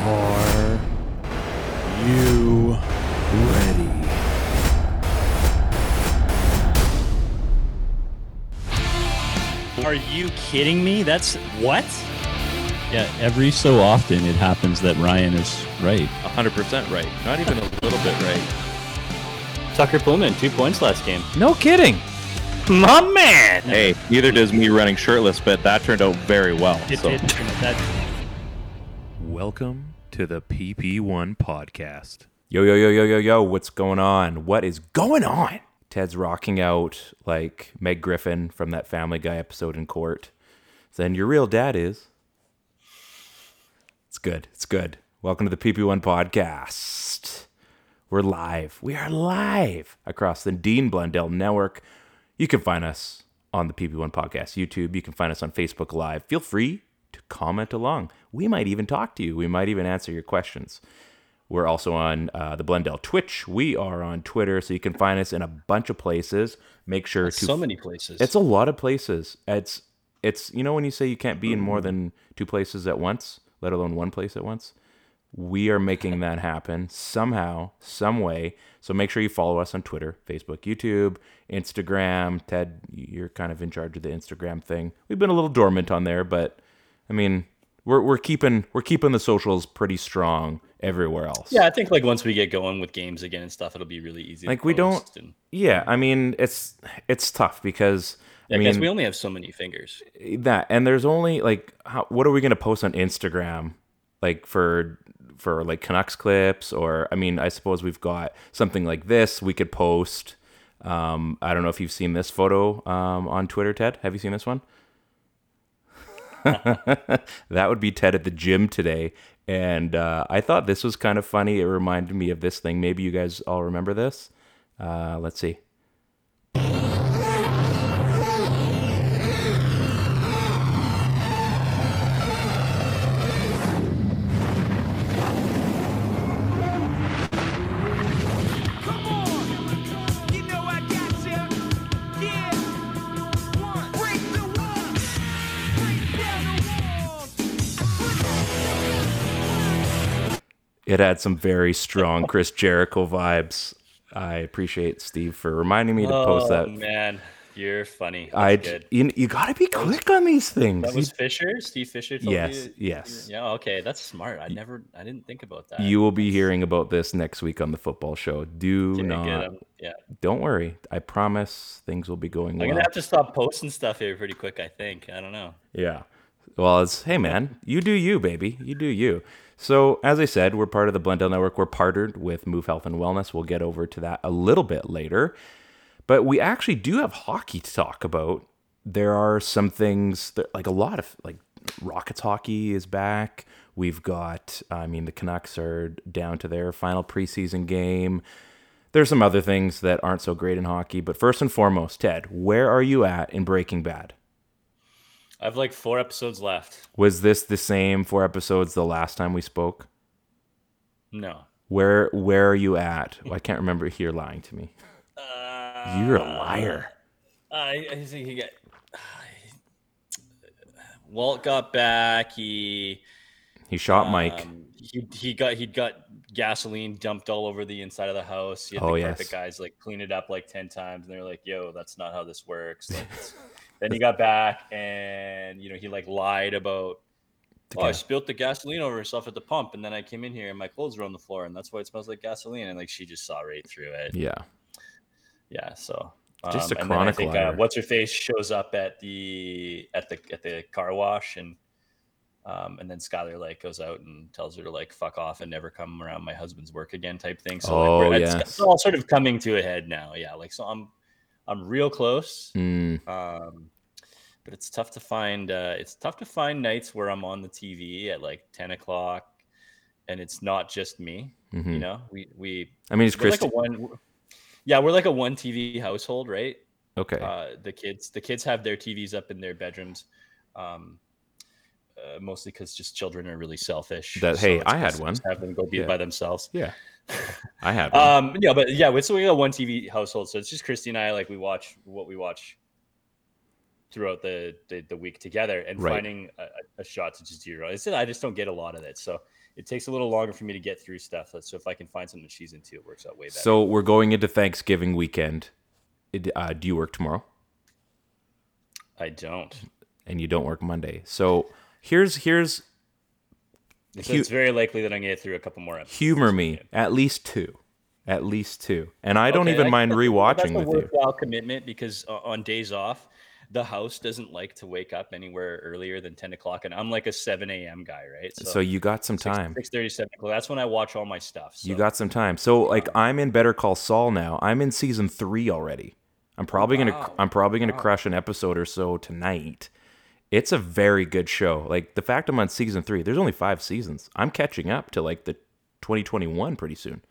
Are you ready? Are you kidding me? That's what? Yeah, every so often it happens that Ryan is right. 100% right. Not even a little bit right. Tucker Poolman, two points last game. No kidding. My man! Hey, neither does me running shirtless, but that turned out very well. It so. did. That, Welcome to the PP1 podcast. Yo, yo, yo, yo, yo, yo, what's going on? What is going on? Ted's rocking out like Meg Griffin from that Family Guy episode in court. Then your real dad is. It's good. It's good. Welcome to the PP1 podcast. We're live. We are live across the Dean Blundell Network. You can find us on the PP1 podcast YouTube. You can find us on Facebook Live. Feel free to comment along. We might even talk to you. We might even answer your questions. We're also on uh, the Blundell Twitch. We are on Twitter, so you can find us in a bunch of places. Make sure to so many places. it's a lot of places. It's it's you know when you say you can't be in more than two places at once, let alone one place at once. We are making that happen somehow, some way. So make sure you follow us on Twitter, Facebook, YouTube, Instagram. Ted, you're kind of in charge of the Instagram thing. We've been a little dormant on there, but I mean, we're we're keeping we're keeping the socials pretty strong everywhere else. yeah, I think like once we get going with games again and stuff, it'll be really easy. to Like, we don't- And, Yeah, I mean, it's it's tough because yeah, I mean we only have so many fingers. that and there's only like how, what are we going to post on Instagram like for for like Canucks clips or I mean I suppose we've got something like this we could post um I don't know if you've seen this photo um on Twitter Ted have you seen this one that would be Ted at the gym today. And uh, I thought this was kind of funny. It reminded me of this thing. Maybe you guys all remember this. Uh, let's see it had some very strong Chris Jericho vibes. I appreciate Steve for reminding me to post that. oh that. man, you're funny. I you, you got to be quick on these things. That was Fisher, Steve Fisher. Told Yes, you, yes. Yeah. Okay, that's smart. I never, I didn't think about that. You will be hearing about this next week on the football show. Do Okay, not. Yeah, Don't worry. I promise things will be going well I'm well. gonna have to stop posting stuff here pretty quick. I think. I don't know. Yeah. Well, it's hey man, you do you, baby. You do you. So as I said, we're part of the Blundell Network. We're partnered with Move Health and Wellness. We'll get over to that a little bit later. But we actually do have hockey to talk about. There are some things that like a lot of like Rockets hockey is back. We've got I mean the Canucks are down to their final preseason game. There's some other things that aren't so great in hockey, but first and foremost, Ted, where are you at in Breaking Bad? I have like four episodes left. Was this the same four episodes the last time we spoke? No. Where where are you at? I can't remember you're lying to me. Uh, You're a liar. I, I think he got. Walt got back. He He shot Mike. um, he he got he got gasoline dumped all over the inside of the house. He had Oh, the yes. guys like clean it up like ten times, and they're like, "Yo, that's not how this works." Like, then he got back, and you know he like lied about. Oh, I spilled the gasoline over herself at the pump, and then I came in here and my clothes were on the floor, and that's why it smells like gasoline. And like she just saw right through it. Yeah. Yeah, so Just a and chronic think, liar. Uh, what's her face shows up at the at the at the car wash, and um, and then Skyler like goes out and tells her to like fuck off and never come around my husband's work again, type thing. So Oh, like, it's, yes. it's all sort of coming to a head now. Yeah, like so I'm I'm real close. Mm, Um, but it's tough to find. Uh, it's tough to find nights where I'm on the TV at like ten o'clock and it's not just me. You know, we we I mean, it's we're like one. Yeah, we're like a one TV household, right? okay. Uh, the kids, the kids have their TVs up in their bedrooms, um, uh, mostly because just children are really selfish. That- hey, I had one. Have them go be Yeah. by themselves. yeah. I have. Um, yeah, but yeah, it's so we got one TV household, so it's just Christy and I. Like we watch what we watch throughout the the, the week together, and Right. finding a, a- shot to just do it. I I just don't get a lot of it, so it takes a little longer for me to get through stuff. So if I can find something she's into, it works out way better. So we're going into Thanksgiving weekend. It- uh, do you work tomorrow? I don't. And you don't work Monday. So here's here's So Hu- it's very likely that I'm gonna get through a couple more episodes. humor me at least two, at least two. And I don't Okay, even I- mind rewatching that's a with you. worthwhile commitment because uh, on days off, the house doesn't like to wake up anywhere earlier than ten o'clock, and I'm like a seven a.m. guy, right? So you got some time. Six thirty seven. Well, that's when I watch all my stuff. So. You got some time. So like I'm in Better Call Saul now. I'm in season three already. I'm probably gonna i'm probably gonna crush an episode or so tonight. It's a very good show. Like the fact I'm on season three. There's only five seasons. I'm catching up to like the 2021 pretty soon.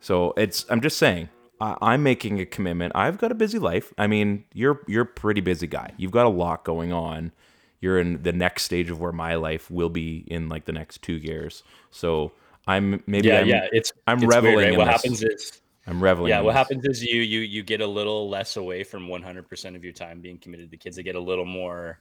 So it's I'm just saying. I, I'm making a commitment. I've got a busy life. I mean, you're you're a pretty busy guy. You've got a lot going on. You're in the next stage of where my life will be in like the next two years. So I'm maybe yeah, I'm, yeah. It's I'm it's weird, reveling right? in What this. happens is I'm reveling. yeah. What this. happens is you you you get a little less away from 100 percent of your time being committed to the kids. They get a little more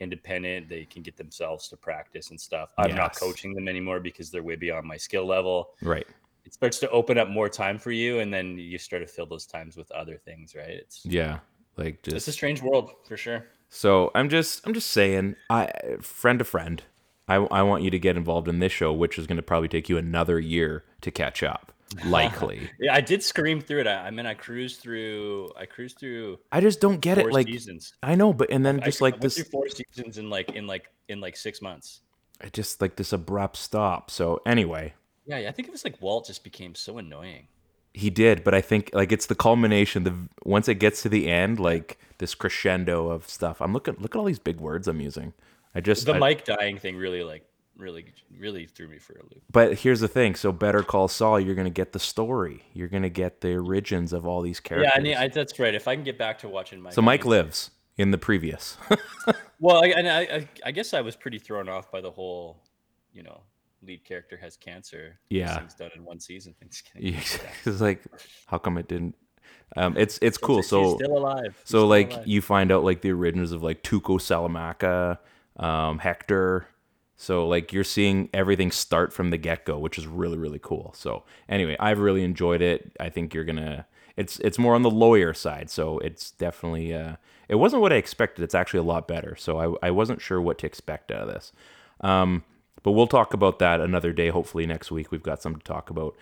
independent. They can get themselves to practice and stuff. I'm not coaching them anymore because they're way beyond my skill level. Right. it starts to open up more time for you and then you start to fill those times with other things right it's Yeah. Like just it's a strange world for sure so I'm just I'm just saying I friend to friend. I, I want you to get involved in this show, which is going to probably take you another year to catch up, likely. yeah i did scream through it i, I mean i cruised through i cruised through I just don't get it. Like seasons I know, but and then just I like went this, four seasons in like in like in like six months I just like this abrupt stop. So anyway, yeah, yeah i think it was like walt just became so annoying he did, but I think like it's the culmination. The once it gets to the end, like this crescendo of stuff. I'm looking. Look at all these big words I'm using. I just the I- mike dying thing really like really really threw me for a loop But here's the thing. So Better Call Saul, you're gonna get the story. You're gonna get the origins of all these characters. yeah I, need, I that's right if i can get back to watching mike so Mike lives in the previous. Well, I, and I, I, I guess I was pretty thrown off by the whole, you know, lead character has cancer. Yeah. thing's done in one season. Things can- it's like, how come it didn't? Um, it's it's cool. He's So still alive. He's so still like alive. you find out like the origins of like Tuco Salamanca, um, Hector. So like you're seeing everything start from the get go, which is really really cool. So anyway, I've really enjoyed it. I think you're gonna. It's it's more on the lawyer side, so it's definitely. Uh, it wasn't what I expected. It's actually a lot better. So I I wasn't sure what to expect out of this. Um, but we'll talk about that another day. Hopefully next week we've got something to talk about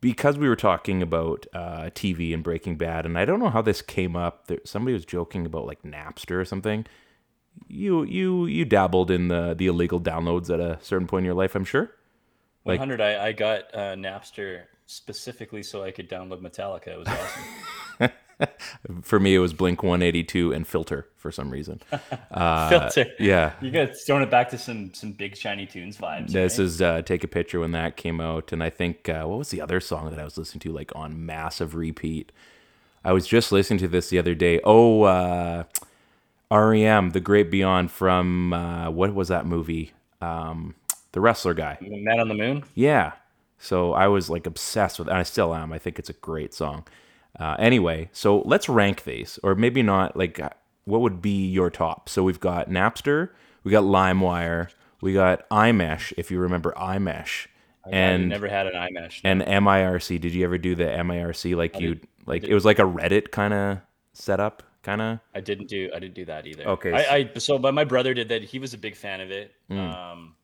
because we were talking about uh, TV and Breaking Bad, and I don't know how this came up. There, somebody was joking about like Napster or something. You you you dabbled in the the illegal downloads at a certain point in your life, I'm sure. like- 100. I, I got uh, Napster specifically so I could download Metallica. It was awesome. For me, it was Blink 182 and Filter for some reason. Uh, Filter. yeah, You got throwing it back to some some big shiny tunes vibes. This right? is uh, take a picture when that came out, and I think uh, what was the other song that I was listening to like on massive repeat? I was just listening to this the other day. Oh, uh, REM, The Great Beyond from uh, what was that movie? Um, the wrestler guy. Man on the Moon. Yeah. So I was like obsessed with, and I still am. I think it's a great song. Uh, anyway, so let's rank these, or maybe not. Like, uh, what would be your top? So we've got Napster, we got LimeWire, we got iMesh, if you remember iMesh, I and never had an iMesh. and MIRC. Did you ever do the MIRC? Like you, like it was like a Reddit kind of setup, kind of. I didn't do I didn't do that either. Okay, I, I so but my brother did that. He was a big fan of it. Mm. Um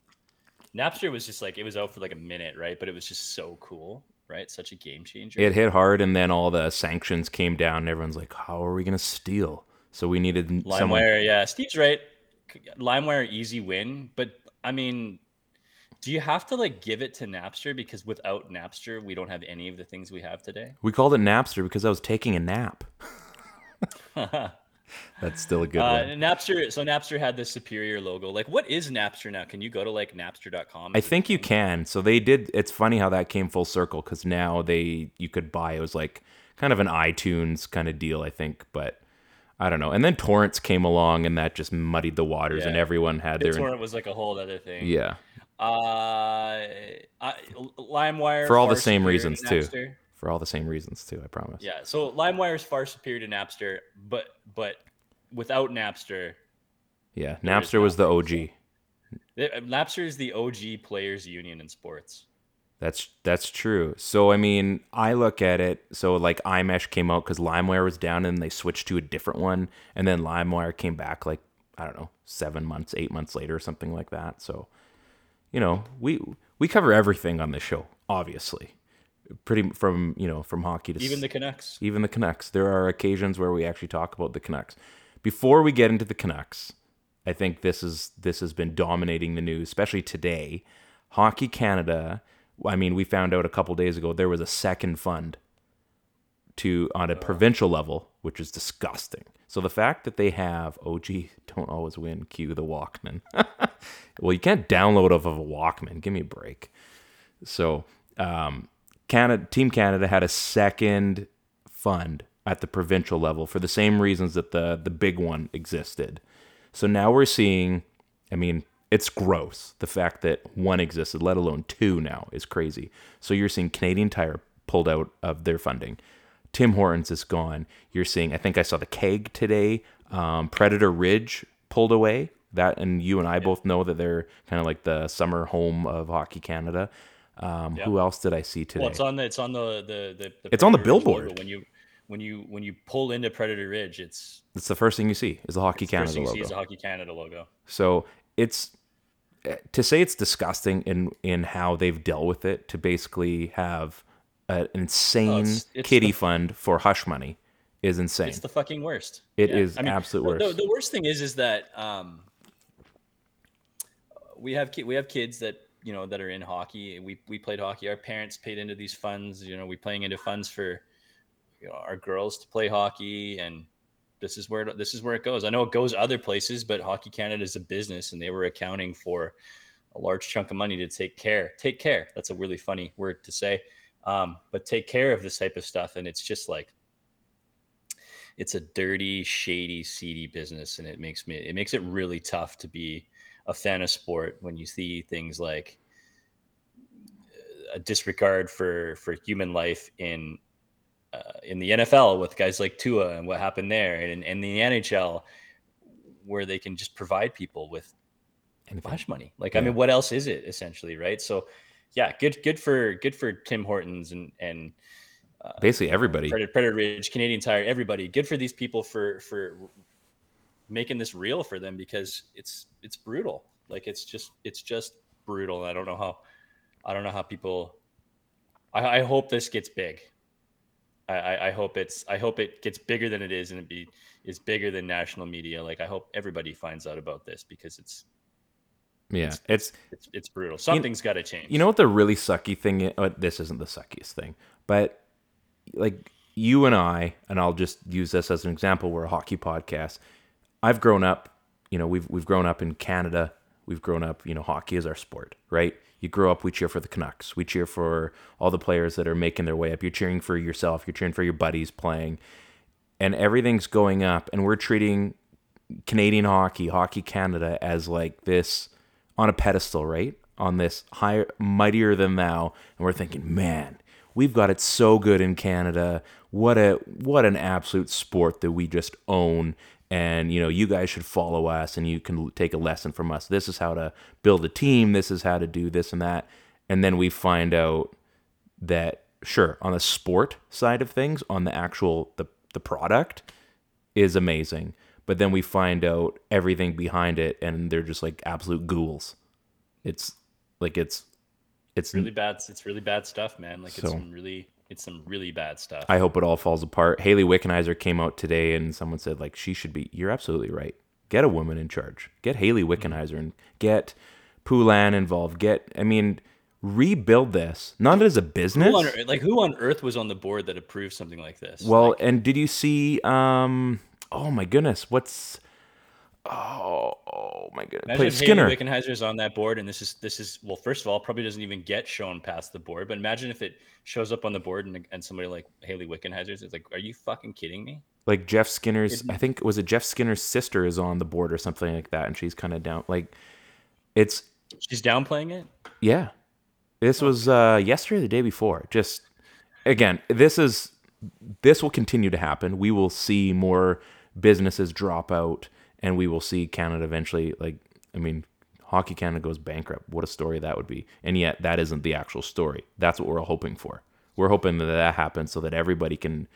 Napster was just like it was out for like a minute, right? But it was just so cool, right? Such a game changer. It hit hard, and then all the sanctions came down. And everyone's like, "How are we gonna steal?" So we needed someone. LimeWire, yeah, Steve's right. LimeWire easy win, but I mean, do you have to like give it to Napster because without Napster, we don't have any of the things we have today? We called it Napster because I was taking a nap. That's still a good Uh, one. Napster. So Napster had the superior logo. Like, what is Napster now? Can you go to like Napster.com? I think you can. So they did. It's funny how that came full circle because now they you could buy. It was like kind of an iTunes kind of deal, I think. But I don't know. And then torrents came along, and that just muddied the waters, and everyone had The their torrent was like a whole other thing. yeah Uh, I, LimeWire for all the same reasons to too. For all the same reasons too. I promise. Yeah. So LimeWire is far superior to Napster, but but without Napster, Yeah. Napster was the OG. Uh, Napster is the OG players union in sports. That's that's true. So I mean, I look at it. So like iMesh came out because LimeWire was down, and they switched to a different one, and then LimeWire came back like I don't know, seven months, eight months later, or something like that. So, you know, we we cover everything on this show, obviously, pretty from you know from hockey to Even the Canucks. even the Canucks. There are occasions where we actually talk about the Canucks. Before we get into the Canucks, I think this is this has been dominating the news, especially today. Hockey Canada. I mean, we found out a couple days ago there was a second fund to on a provincial level, which is disgusting. So the fact that they have OG don't always win. Cue the Walkman. well, you can't download off of a Walkman. Give me a break. So, um, Canada, Team Canada had a second fund at the provincial level for the same reasons that the the big one existed. So now we're seeing, I mean, it's gross. The fact that one existed, let alone two now, is crazy. So you're seeing Canadian Tire pulled out of their funding. Tim Hortons is gone. You're seeing, I think I saw the keg today. Um, Predator Ridge pulled away. That and you and I both know that they're kind of like the summer home of Hockey Canada. Um, Who else did I see today? Well, it's on the it's on the the, the, the It's on the Predator Ridge logo. billboard. when you when you when you pull into Predator Ridge. It's it's the first thing you see is the Hockey it's the Canada first thing you see logo. is a Hockey Canada logo. So it's eh, to say it's disgusting in in how they've dealt with it to basically have an insane Oh, it's- it's kitty the- fund for hush money is insane. It's the fucking worst. It It is is absolute The, worst. the worst thing is, is that um, we have ki- we have kids that you know that are in hockey. We we played hockey. Our parents paid into these funds. You know, we playing into funds for you know, our girls to play hockey, and this is where it- this is where it goes. I know it goes other places, but Hockey Canada is a business, and they were accounting for a large chunk of money to take care. Take care. That's a really funny word to say, um, but take care of this type of stuff, and it's just like it's a dirty, shady, seedy business, and it makes me it makes it really tough to be a fan of sport when you see things like uh, a disregard for for human life in uh, in the NFL with guys like Tua and what happened there, and in the NHL where they can just provide people with flash money. Like, I mean, what else is it essentially, right? So, yeah, good, good for good for Tim Hortons and and Basically everybody. Predator, Predator Ridge, Canadian Tire, everybody. Good for these people for for making this real for them because it's it's brutal. Like it's just it's just brutal. I don't know how I don't know how people. I, I hope this gets big. I, I, I hope it's I hope it gets bigger than it is and it be is bigger than national media. Like I hope everybody finds out about this because it's Yeah, it's it's it's brutal. Something's got to change. you know what the really sucky thing is? Oh, uh, this isn't the suckiest thing, but like you and I, and I'll just use this as an example. We're a hockey podcast. I've grown up, you know, we've we've grown up in Canada. We've grown up, you know, hockey is our sport, right? You grow up, we cheer for the Canucks. We cheer for all the players that are making their way up. You're cheering for yourself. You're cheering for your buddies playing, and everything's going up. And we're treating Canadian hockey, Hockey Canada, as like this on a pedestal, right? On this higher, mightier than thou, and we're thinking, man, we've got it so good in Canada. What a what an absolute sport that we just own. And you know, you guys should follow us, and you can take a lesson from us. This is how to build a team. This is how to do this and that. And then we find out that sure, on the sport side of things, on the actual the the product, is amazing. But then we find out everything behind it, and they're just like absolute ghouls. It's like it's it's. really bad. It's really bad stuff, man. Like So- it's some really it's some really bad stuff. I hope it all falls apart. Hayley Wickenheiser came out today, and someone said like she should be. You're absolutely right. Get a woman in charge. Get Hayley Wickenheiser and get Poulin involved. Get I mean, rebuild this not as a business. who on, like who on earth was on the board that approved something like this? Well, Like, and did you see um oh my goodness, what's oh oh my goodness, Imagine Play Skinner. Hayley Wickenheiser's on that board, and this is this is well. First of all, probably doesn't even get shown past the board. But imagine if it shows up on the board, and, and somebody like Hayley Wickenheiser's is like, "Are you fucking kidding me?" like Jeff Skinner's I think was it Jeff Skinner's sister is on the board or something like that and she's kind of down like it's She's downplaying it. yeah this was uh yesterday the day before just again this is this will continue to happen we will see more businesses drop out and we will see Canada eventually like I mean Hockey Canada goes bankrupt. What a story that would be. And yet that isn't the actual story. That's what we're all hoping for. We're hoping that that happens so that everybody can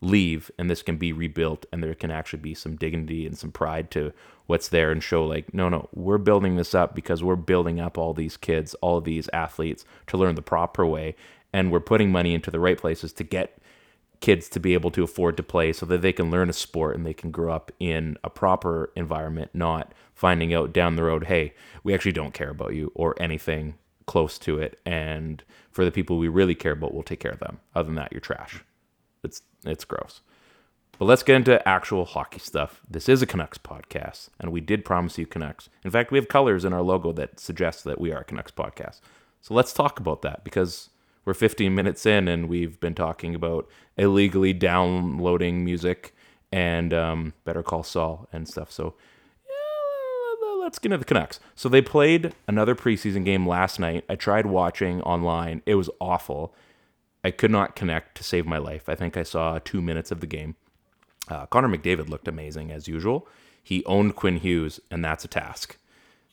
leave and this can be rebuilt and there can actually be some dignity and some pride to what's there and show like no no we're building this up because we're building up all these kids all these athletes to learn the proper way. And we're putting money into the right places to get kids to be able to afford to play so that they can learn a sport and they can grow up in a proper environment not finding out down the road hey we actually don't care about you or anything close to it and for the people we really care about we'll take care of them other than that you're trash it's it's gross. But let's get into actual hockey stuff. This is a Canucks podcast, and we did promise you Canucks. In fact, we have colors in our logo that suggest that we are a Canucks podcast. So let's talk about that because we're 15 minutes in and we've been talking about illegally downloading music and um, Better Call Saul and stuff. So yeah, let's get into the Canucks. So they played another preseason game last night. I tried watching online. It was awful. I could not connect to save my life. I think I saw two minutes of the game. Uh, Connor McDavid looked amazing as usual. He owned Quinn Hughes, and that's a task.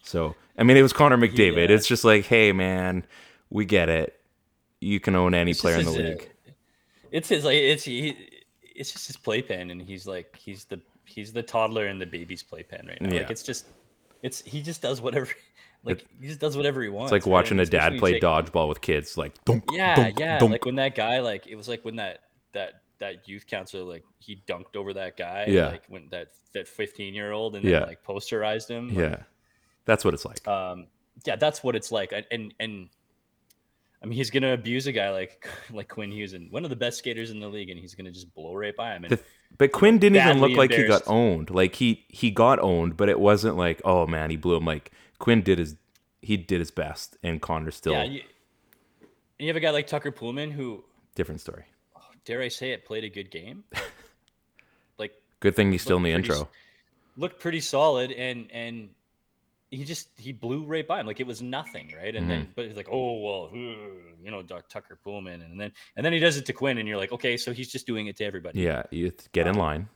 So, I mean, it was Connor McDavid. Yeah. It's just like, hey, man, we get it. You can own any It's player in the his, uh, league. It's his like it's he, it's just his playpen, and he's like he's the he's the toddler in the baby's playpen right now. Yeah. Like it's just it's he just does whatever like he just does whatever he wants. It's like watching And a dad play take- dodgeball with kids. Like, dunk, Yeah, dunk, yeah. dunk. Like when that guy, like it was like when that that that youth counselor, like he dunked over that guy. Yeah. Like when that that fifteen year old and then like posterized him. like, yeah, that's what it's like. um yeah that's what it's like and and, and I mean, he's gonna abuse a guy like like Quinn Hughes, and one of the best skaters in the league, and he's gonna just blow right by him. And The- but Quinn didn't even look like he got owned. Like he he got owned, but it wasn't like, oh man, he blew him. Like Quinn did his he did his best, and Connor still yeah, you, you have a guy like Tucker Poolman who, different story. Oh, dare I say it, played a good game. like Good thing he's still in the pretty intro. looked pretty solid, and and he just he blew right by him like it was nothing, right? And Mm-hmm. then but he's like, oh well, you know, Doc- Tucker Poolman, and then and then he does it to Quinn, and you're like, okay, so he's just doing it to everybody. Yeah, you get in line.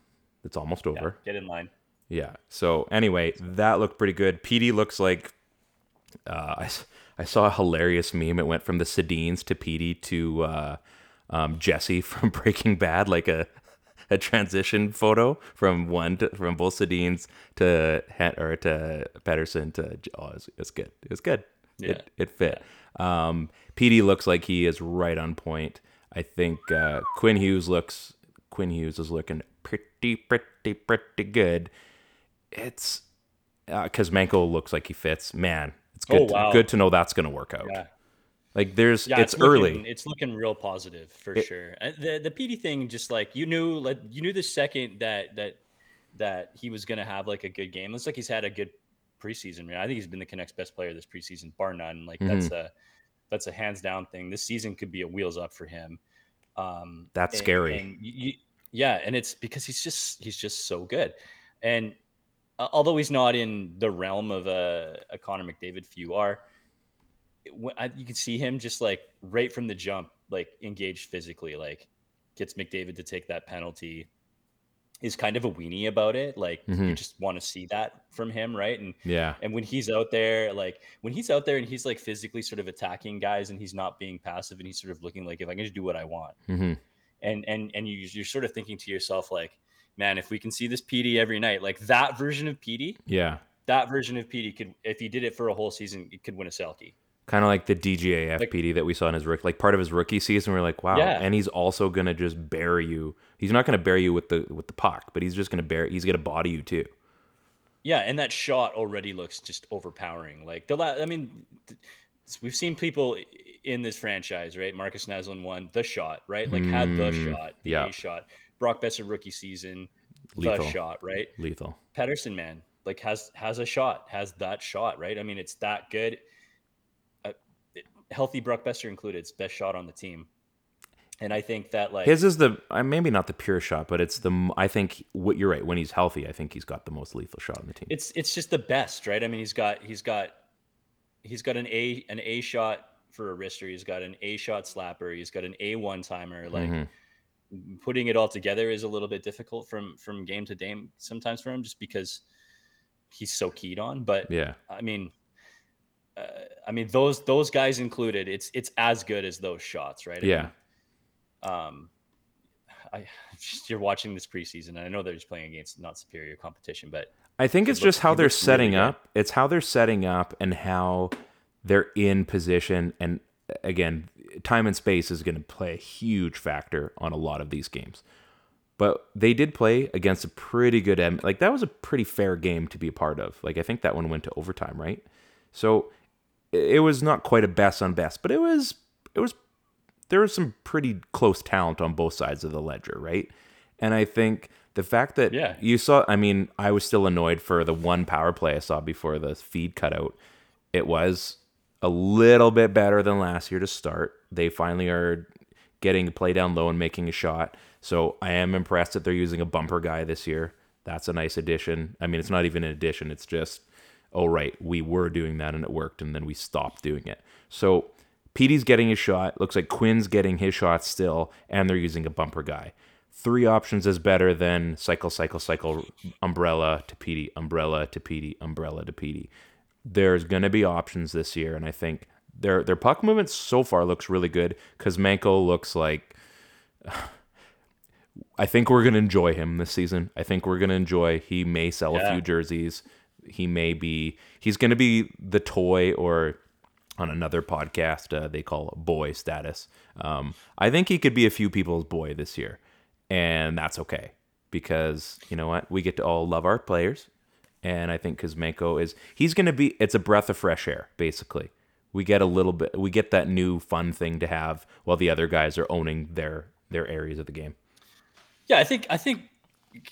It's almost Uh, Yeah, over. get in line. Yeah. So anyway, that looked pretty good. PD looks like uh, I saw a hilarious meme. It went from the Sedins to PD to uh, um, Jesse from Breaking Bad, like a a transition photo from one to, from both Sedins to Hen- or to Pettersson to oh, it's, good. It's good. Yeah. It it fit. Um, PD looks like he is right on point. I think uh, Quinn Hughes looks Quinn Hughes is looking pretty pretty pretty good it's because Manko looks like he fits. Man, it's good. Oh, wow. to, good to know that's going to work out. Yeah. Like there's, Yeah, it's, looking- early. it's looking real positive for sure. And the the PD thing, just like you knew, like you knew the second that that that he was gonna have like a good game. Looks like he's had a good preseason. Man, I think he's been the Canucks best player this preseason, bar none. Like Mm-hmm. that's a that's a hands down thing. This season could be a wheels up for him. Um, That's and- scary. and you- you- yeah, and it's because he's just he's just so good, and uh, although he's not in the realm of a, a Connor McDavid, few are. It- when I, you can see him just like right from the jump, like engaged physically, like gets McDavid to take that penalty. Is kind of a weenie about it, like you Mhm. just want to see that from him, right? And yeah. and when he's out there, like when he's out there and he's like physically sort of attacking guys and he's not being passive and he's sort of looking like if I can just do what I want, hmm and and and you, you're sort of thinking to yourself like, man, if we can see this PD every night, like that version of PD, Yeah. that version of PD could, if he did it for a whole season, it could win a Selke. Kind of like the DGA Like- FPD that we saw in his rookie, like part of his rookie season. We're like, wow. Yeah. And he's also to just bury you. He's not to bury you with the, with the puck, but he's just to bury, he's to body you too. Yeah, and that shot already looks just overpowering. Like the la- I mean, th- we've seen people in this franchise, right? Marcus Naslund won the shot, right? Like had the Mm, shot, the yeah. A shot. Brock Boeser rookie season, Lethal. the shot, right? Lethal. Pettersson, man, like has has a shot, has that shot, right? I mean, it's that good. Healthy Brock Boeser included, it's best shot on the team, and I think that like His is the maybe not the pure shot, but it's the I think what you're right. When he's healthy, I think he's got the most lethal shot on the team. it's it's just the best, right? I mean, he's got he's got he's got an A an A shot for a wrister, he's got an A shot slapper, he's got an A one timer. Like Mhm. putting it all together is a little bit difficult from from game to game sometimes for him, just because he's so keyed on. But Yeah. I mean, uh, I mean those those guys included, it's it's as good as those shots, right? I Yeah. mean, um, I just you're watching this preseason, and I know they're just playing against not superior competition, but I think it's looks- just how he they're really setting good. up. It's how they're setting up and how they're in position. And again, time and space is going to play a huge factor on a lot of these games. But they did play against a pretty good M. Like that was a pretty fair game to be a part of. Like I think that one went to overtime, right? So it was not quite a best on best, but it was it was there was some pretty close talent on both sides of the ledger, right? And I think the fact that Yeah. you saw, I mean, I was still annoyed for the one power play I saw before the feed cut out. It was a little bit better than last year to start. They finally are getting play down low and making a shot. So I am impressed that they're using a bumper guy this year. That's a nice addition. I mean, it's not even an addition. It's just, oh, right, we were doing that and it worked, and then we stopped doing it. So Petey's getting his shot. Looks like Quinn's getting his shot still, and they're using a bumper guy. Three options is better than cycle, cycle, cycle, umbrella to Petey, umbrella to Petey, umbrella to Petey. There's going to be options this year, and I think their their puck movement so far looks really good. because Kuzmenko looks like I think we're going to enjoy him this season. I think we're going to enjoy. He may sell a few jerseys. He may be. He's going to be the toy, or on another podcast uh, they call boy status. Um, I think he could be a few people's boy this year, and that's okay because you know what? We get to all love our players, and I think Kuzmenko is. He's going to be. It's a breath of fresh air, basically. We get a little bit. We get that new fun thing to have while the other guys are owning their their areas of the game. Yeah, I think I think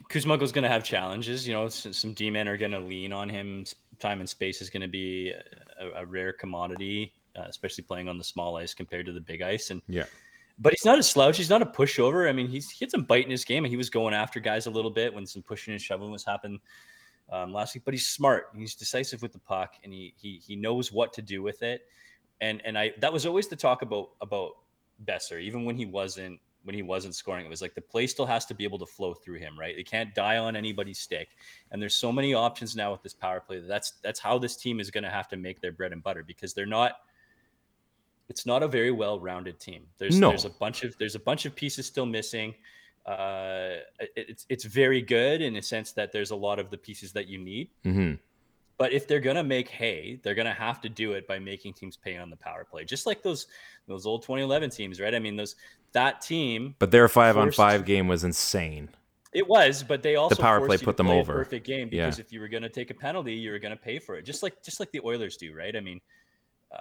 Kuzmenko's going to have challenges. You know, some, some D men are going to lean on him. Time and space is going to be a, a rare commodity, uh, especially playing on the small ice compared to the big ice. And Yeah. but he's not a slouch. He's not a pushover. I mean, he's he had some bite in his game, and he was going after guys a little bit when some pushing and shoving was happening um, last week. But he's smart. He's decisive with the puck, and he he he knows what to do with it. And and I that was always the talk about about Boeser, even when he wasn't when he wasn't scoring. It was like the play still has to be able to flow through him, right? It can't die on anybody's stick. And there's so many options now with this power play. That that's that's how this team is going to have to make their bread and butter because they're not it's not a very well-rounded team. There's No. there's a bunch of there's a bunch of pieces still missing. Uh, it- it's it's very good in a sense that there's a lot of the pieces that you need. hmm But if they're gonna make hay, they're gonna have to do it by making teams pay on the power play, just like those those old 2011 teams, right? I mean, those that team But their five-on-five game was insane. it was, but they also the power play put them play a over. perfect game Yeah. because if you were going to take a penalty, you were going to pay for it, just like just like the Oilers do, right? I mean, uh,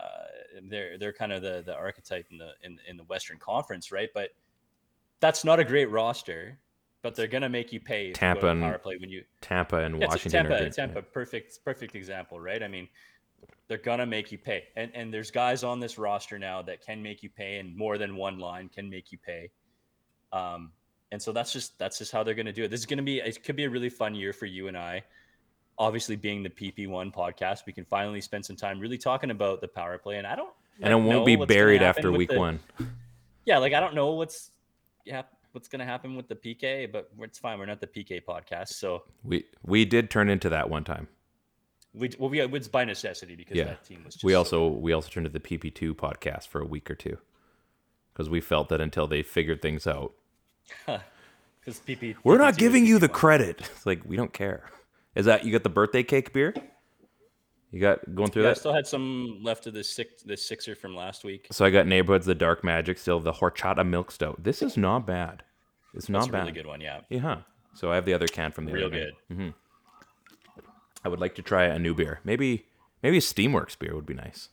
they're they're kind of the the archetype in the in, in the Western Conference, right? But that's not a great roster, but they're going to make you pay if you go Tampa and power play when you Tampa and yeah, Washington. Tampa. Tampa, perfect, perfect example, right? I mean, they're gonna make you pay, and and there's guys on this roster now that can make you pay, and more than one line can make you pay. Um, and so that's just that's just how they're gonna do it. This is gonna be it could be a really fun year for you and I. Obviously, being the PP one podcast, we can finally spend some time really talking about the power play, and I don't and it like, know won't be buried after week the- one. Yeah, like I don't know what's yeah what's gonna happen with the PK, but it's fine. We're not the PK podcast, so We we did turn into that one time. We well we it's by necessity because Yeah. that team was. Just We so also we also turned to the PP2 podcast for a week or two because we felt that until they figured things out, Because PP, we're PP2 not giving you the credit. It's like we don't care. Is that you got the birthday cake beer? You got going through Yeah, I that. still had some left of this six, this sixer from last week. So I got neighborhoods, the dark magic, still the horchata milk stout. This is not bad. It's not That's a bad. really good one. Yeah, Yeah. huh. So I have the other can from the real other night. Mm-hmm. I would like to try a new beer. Maybe maybe a Steamworks beer would be nice.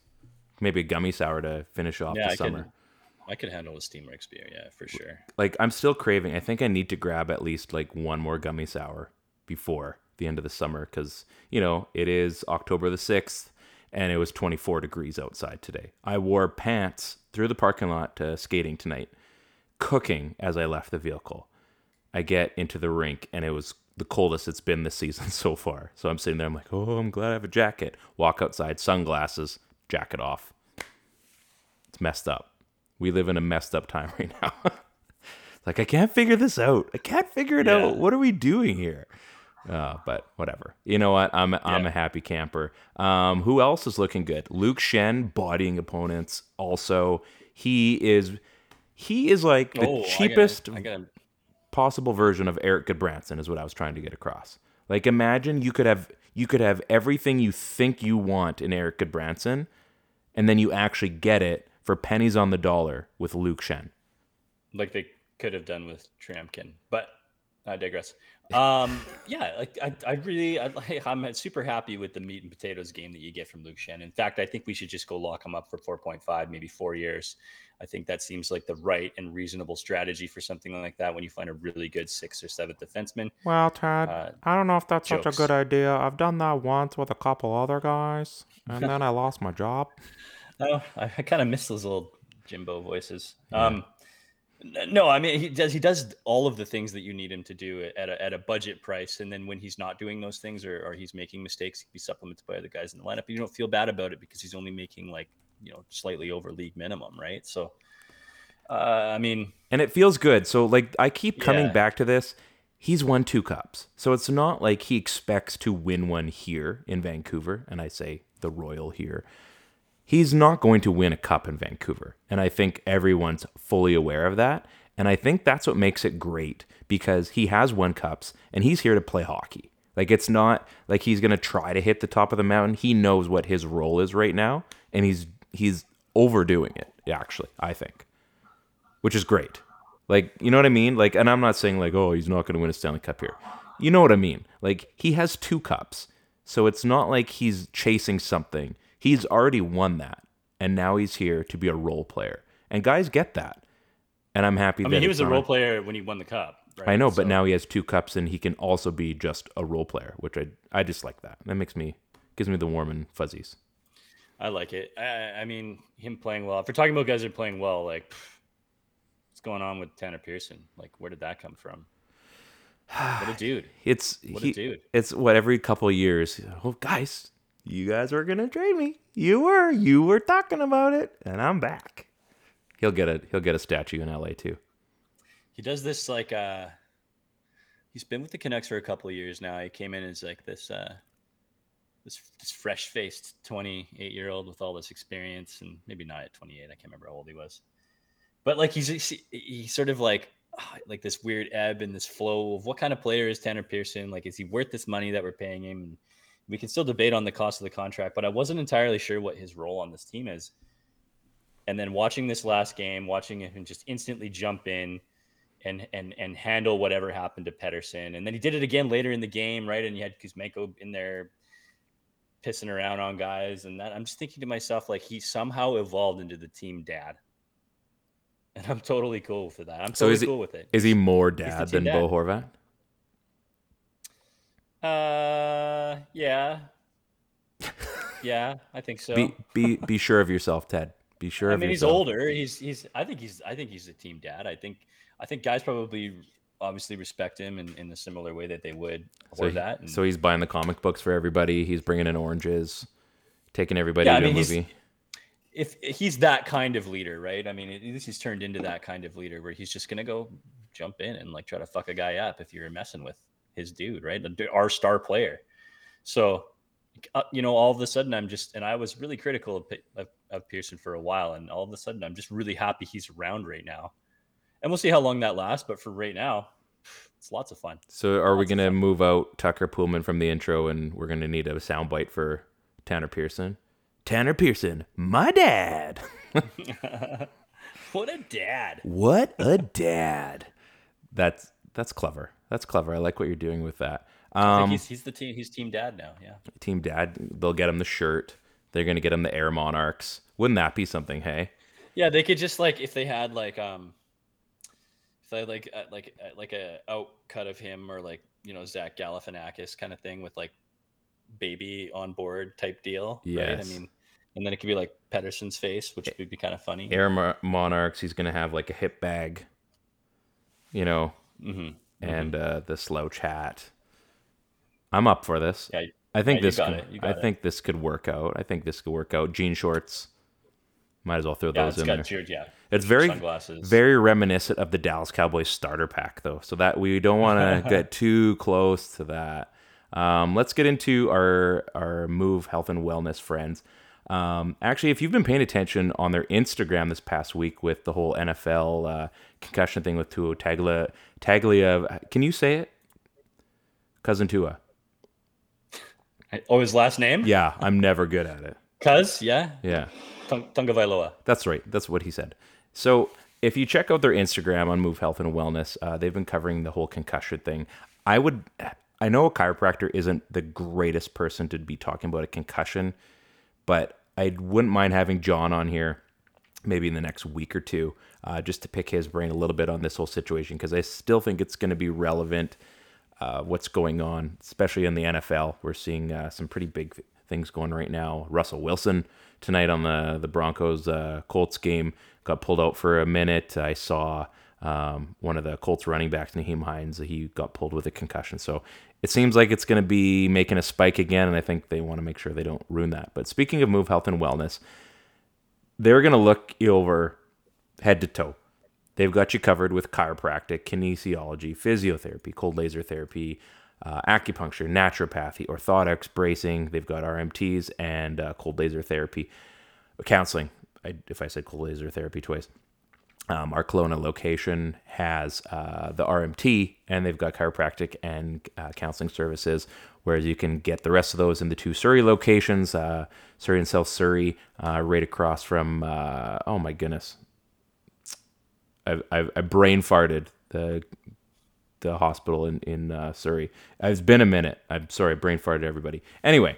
Maybe a gummy sour to finish off Yeah, the I summer. could. I could handle a Steamworks beer, yeah, for sure. like I'm still craving. I think I need to grab at least like one more gummy sour before the end of the summer because you know it is October the sixth and it was 24 degrees outside today. I wore pants through the parking lot to skating tonight, cooking as I left the vehicle. I get into the rink and it was the coldest it's been this season so far. So I'm sitting there. I'm like, oh, I'm glad I have a jacket. Walk outside, sunglasses, jacket off. It's messed up. We live in a messed up time right now. like I can't figure this out. I can't figure it Yeah. out. What are we doing here? Uh, but whatever. You know what? I'm I'm Yeah. a happy camper. Um, who else is looking good? Luke Schenn bodying opponents. Also, he is he is like the Oh, I gotta- cheapest I gotta, possible version of Erik Gudbranson is what I was trying to get across. Like imagine you could have you could have everything you think you want in Erik Gudbranson, and then you actually get it for pennies on the dollar with Luke Schenn. like they could have done with Tryamkin, but I digress. Um, yeah, like I, I really, I, like, I'm super happy with the meat and potatoes game that you get from Luke Schenn. In fact, I think we should just go lock him up for 4.5, maybe four years. I think that seems like the right and reasonable strategy for something like that when you find a really good sixth or seventh defenseman. Well, Ted, Uh, I don't know if that's such a good idea. I've done that once with a couple other guys, and then I lost my job. Oh, I, I kind of miss those little Jimbo voices. Um, n- no, I mean he does. He does all of the things that you need him to do at a, at a budget price, and then when he's not doing those things or, or he's making mistakes, he can be supplemented by other guys in the lineup. You don't feel bad about it because he's only making like you know slightly over league minimum, right? So, uh, I mean, And it feels good. So like I keep coming Yeah. back to this. He's won two cups. So it's not like he expects to win one here in Vancouver, and I say the Royal here. He's not going to win a cup in Vancouver. And I think everyone's fully aware of that. And I think that's what makes it great because he has won cups and he's here to play hockey. Like it's not like he's going to try to hit the top of the mountain. He knows what his role is right now and he's he's overdoing it actually, I think. Which is great. Like, you know what I mean? Like and I'm not saying like, "Oh, he's not going to win a Stanley Cup here." You know what I mean? Like he has two cups. So it's not like he's chasing something. He's already won that. And now he's here to be a role player. And guys get that. And I'm happy I that mean, he was a role player when he won the cup. Right? I know, but now he has two cups and he can also be just a role player, which I I just like that. That makes me gives me the warm and fuzzies. I like it. I, I mean, him playing well. If we're talking about guys that are playing well, like what's going on with Tanner Pearson? Like, where did that come from? What a dude! It's What a he- dude. It's what every couple of years. Oh, guys, you guys were gonna trade me. You were. You were talking about it, and I'm back. He'll get a he'll get a statue in L.A. too. He does this like uh he's been with the Canucks for a couple of years now. He came in as like this uh this this fresh faced 28 year old with all this experience and maybe not at 28. I can't remember how old he was. But like he's he's, he's sort of like ah, like this weird ebb and this flow of what kind of player is Tanner Pearson? Like is he worth this money that we're paying him? We can still debate on the cost of the contract, but I wasn't entirely sure what his role on this team is. And then watching this last game, watching him just instantly jump in and and and handle whatever happened to Pettersson. And then he did it again later in the game, right? And you had Kuzmenko in there pissing around on guys. And that I'm just thinking to myself, like he somehow evolved into the team dad. And I'm totally cool with that. I'm So totally he cool with it. is he more dad than dad. Bo Horvat? Uh yeah. Yeah, I think so. Be be be sure of yourself, Ted. Be sure I of mean, he's yourself. older. He's he's. I think he's. I think he's a team dad. I think. I think guys probably obviously respect him in, in a similar way that they would So, he- that. And, so he's buying the comic books for everybody. He's bringing in oranges, taking everybody Yeah, I to mean, a movie. if he's that kind of leader, right? I mean, at least he's turned into that kind of leader where he's just gonna go jump in and like try to fuck a guy up if you're messing with his dude, right? Our star player. So, uh, you know, all of a sudden, I'm just, and I was really critical of, of, of Pearson for a while, and all of a sudden, I'm just really happy he's around right now. And we'll see how long that lasts, but for right now, it's lots of fun. So are we Lots of gonna move out Tucker Poolman from the intro, and we're gonna need a soundbite for Tanner Pearson? Tanner Pearson, my dad. What a dad! What a dad. That's that's clever. That's clever. I like what you're doing with that. I think Um, he's, he's the team. He's team dad now. Yeah. team dad, they'll get him the shirt. They're gonna get him the Air Monarchs. Wouldn't that be something? Hey, Yeah, they could just like if they had like um, if they had like uh, like uh, like a outcut of him or like you know Zach Galifianakis kind of thing with like baby on board type deal. Right? I mean, and then it could be like Pettersson's face, which would be kind of funny. Air Monarchs. He's gonna have like a hip bag, you know, Mm hmm and uh, the slow chat. I'm up for this. Yeah, I think yeah, this. Could, I it. think this could work out. I think this could work out. Jean shorts. Might as well throw yeah, those it's in got there. cheered. Yeah, It's very, sunglasses. very reminiscent of the Dallas Cowboys starter pack, though. So that we don't want to get too close to that. Um, let's get into our our move health and wellness friends. Um, actually, if you've been paying attention on their Instagram this past week with the whole NFL uh, concussion thing with Tua Taglia, Taglia, can you say it? Cousin Tua. Oh, his last name? Yeah, I'm never good at it. Cuz, yeah. Yeah. Tung- Tunga That's right. That's what he said. So if you check out their Instagram on Move Health and Wellness, uh, they've been covering the whole concussion thing. I would, I know a chiropractor isn't the greatest person to be talking about a concussion, but I wouldn't mind having John on here maybe in the next week or two uh, just to pick his brain a little bit on this whole situation because I still think it's going to be relevant. Uh, what's going on, especially in the NFL. We're seeing uh, some pretty big things going right now. Russell Wilson tonight on the the Broncos uh, Colts game got pulled out for a minute. I saw um, one of the Colts running backs, Nyheim Hines, he got pulled with a concussion. So it seems like it's going to be making a spike again, and I think they want to make sure they don't ruin that. But speaking of Move Health and Wellness, they're going to look you over head to toe. They've got you covered with chiropractic, kinesiology, physiotherapy, cold laser therapy, uh, acupuncture, naturopathy, orthotics, bracing. They've got RMTs and uh, cold laser therapy, counseling. I, if I said cold laser therapy twice, um, our Kelowna location has uh, the RMT, and they've got chiropractic and uh, counseling services. Whereas you can get the rest of those in the two Surrey locations, uh, Surrey and South Surrey, uh, right across from. Uh, oh my goodness, I, I, I brain farted the the hospital in in uh, Surrey. It's been a minute. I'm sorry, brain farted everybody. Anyway,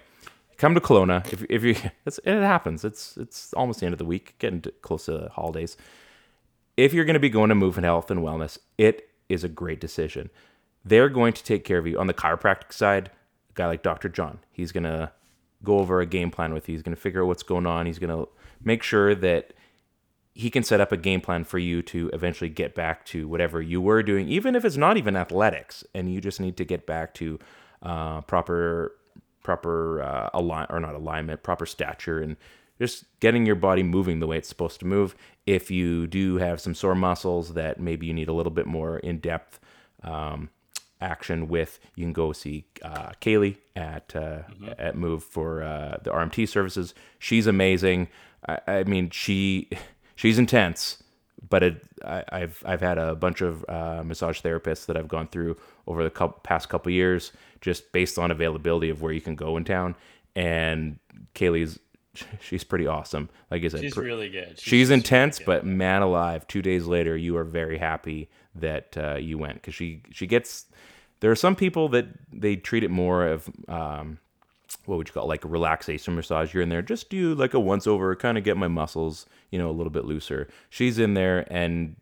come to Kelowna if if you it happens. It's it's almost the end of the week, getting to, close to the holidays. If you're going to be going to Movement Health and Wellness, it is a great decision. They're going to take care of you on the chiropractic side. A guy like Dr. John, he's going to go over a game plan with you. He's going to figure out what's going on. He's going to make sure that he can set up a game plan for you to eventually get back to whatever you were doing, even if it's not even athletics, and you just need to get back to uh, proper proper uh, align or not alignment, proper stature, and just getting your body moving the way it's supposed to move. If you do have some sore muscles that maybe you need a little bit more in depth um, action with, you can go see uh, Kaylee at uh, at Move for uh, the RMT services. She's amazing. I, I mean, she she's intense, but it, I, I've I've had a bunch of uh, massage therapists that I've gone through over the cou- past couple years, just based on availability of where you can go in town. And Kaylee's she's pretty awesome. Like I said, She's pr- really good. She's, really intense, good. but man alive, two days later, you are very happy that uh, you went because she she gets. There are some people that they treat it more of um, what would you call it, like a relaxation massage. You're in there, just do like a once over, kind of get my muscles, you know, a little bit looser. She's in there and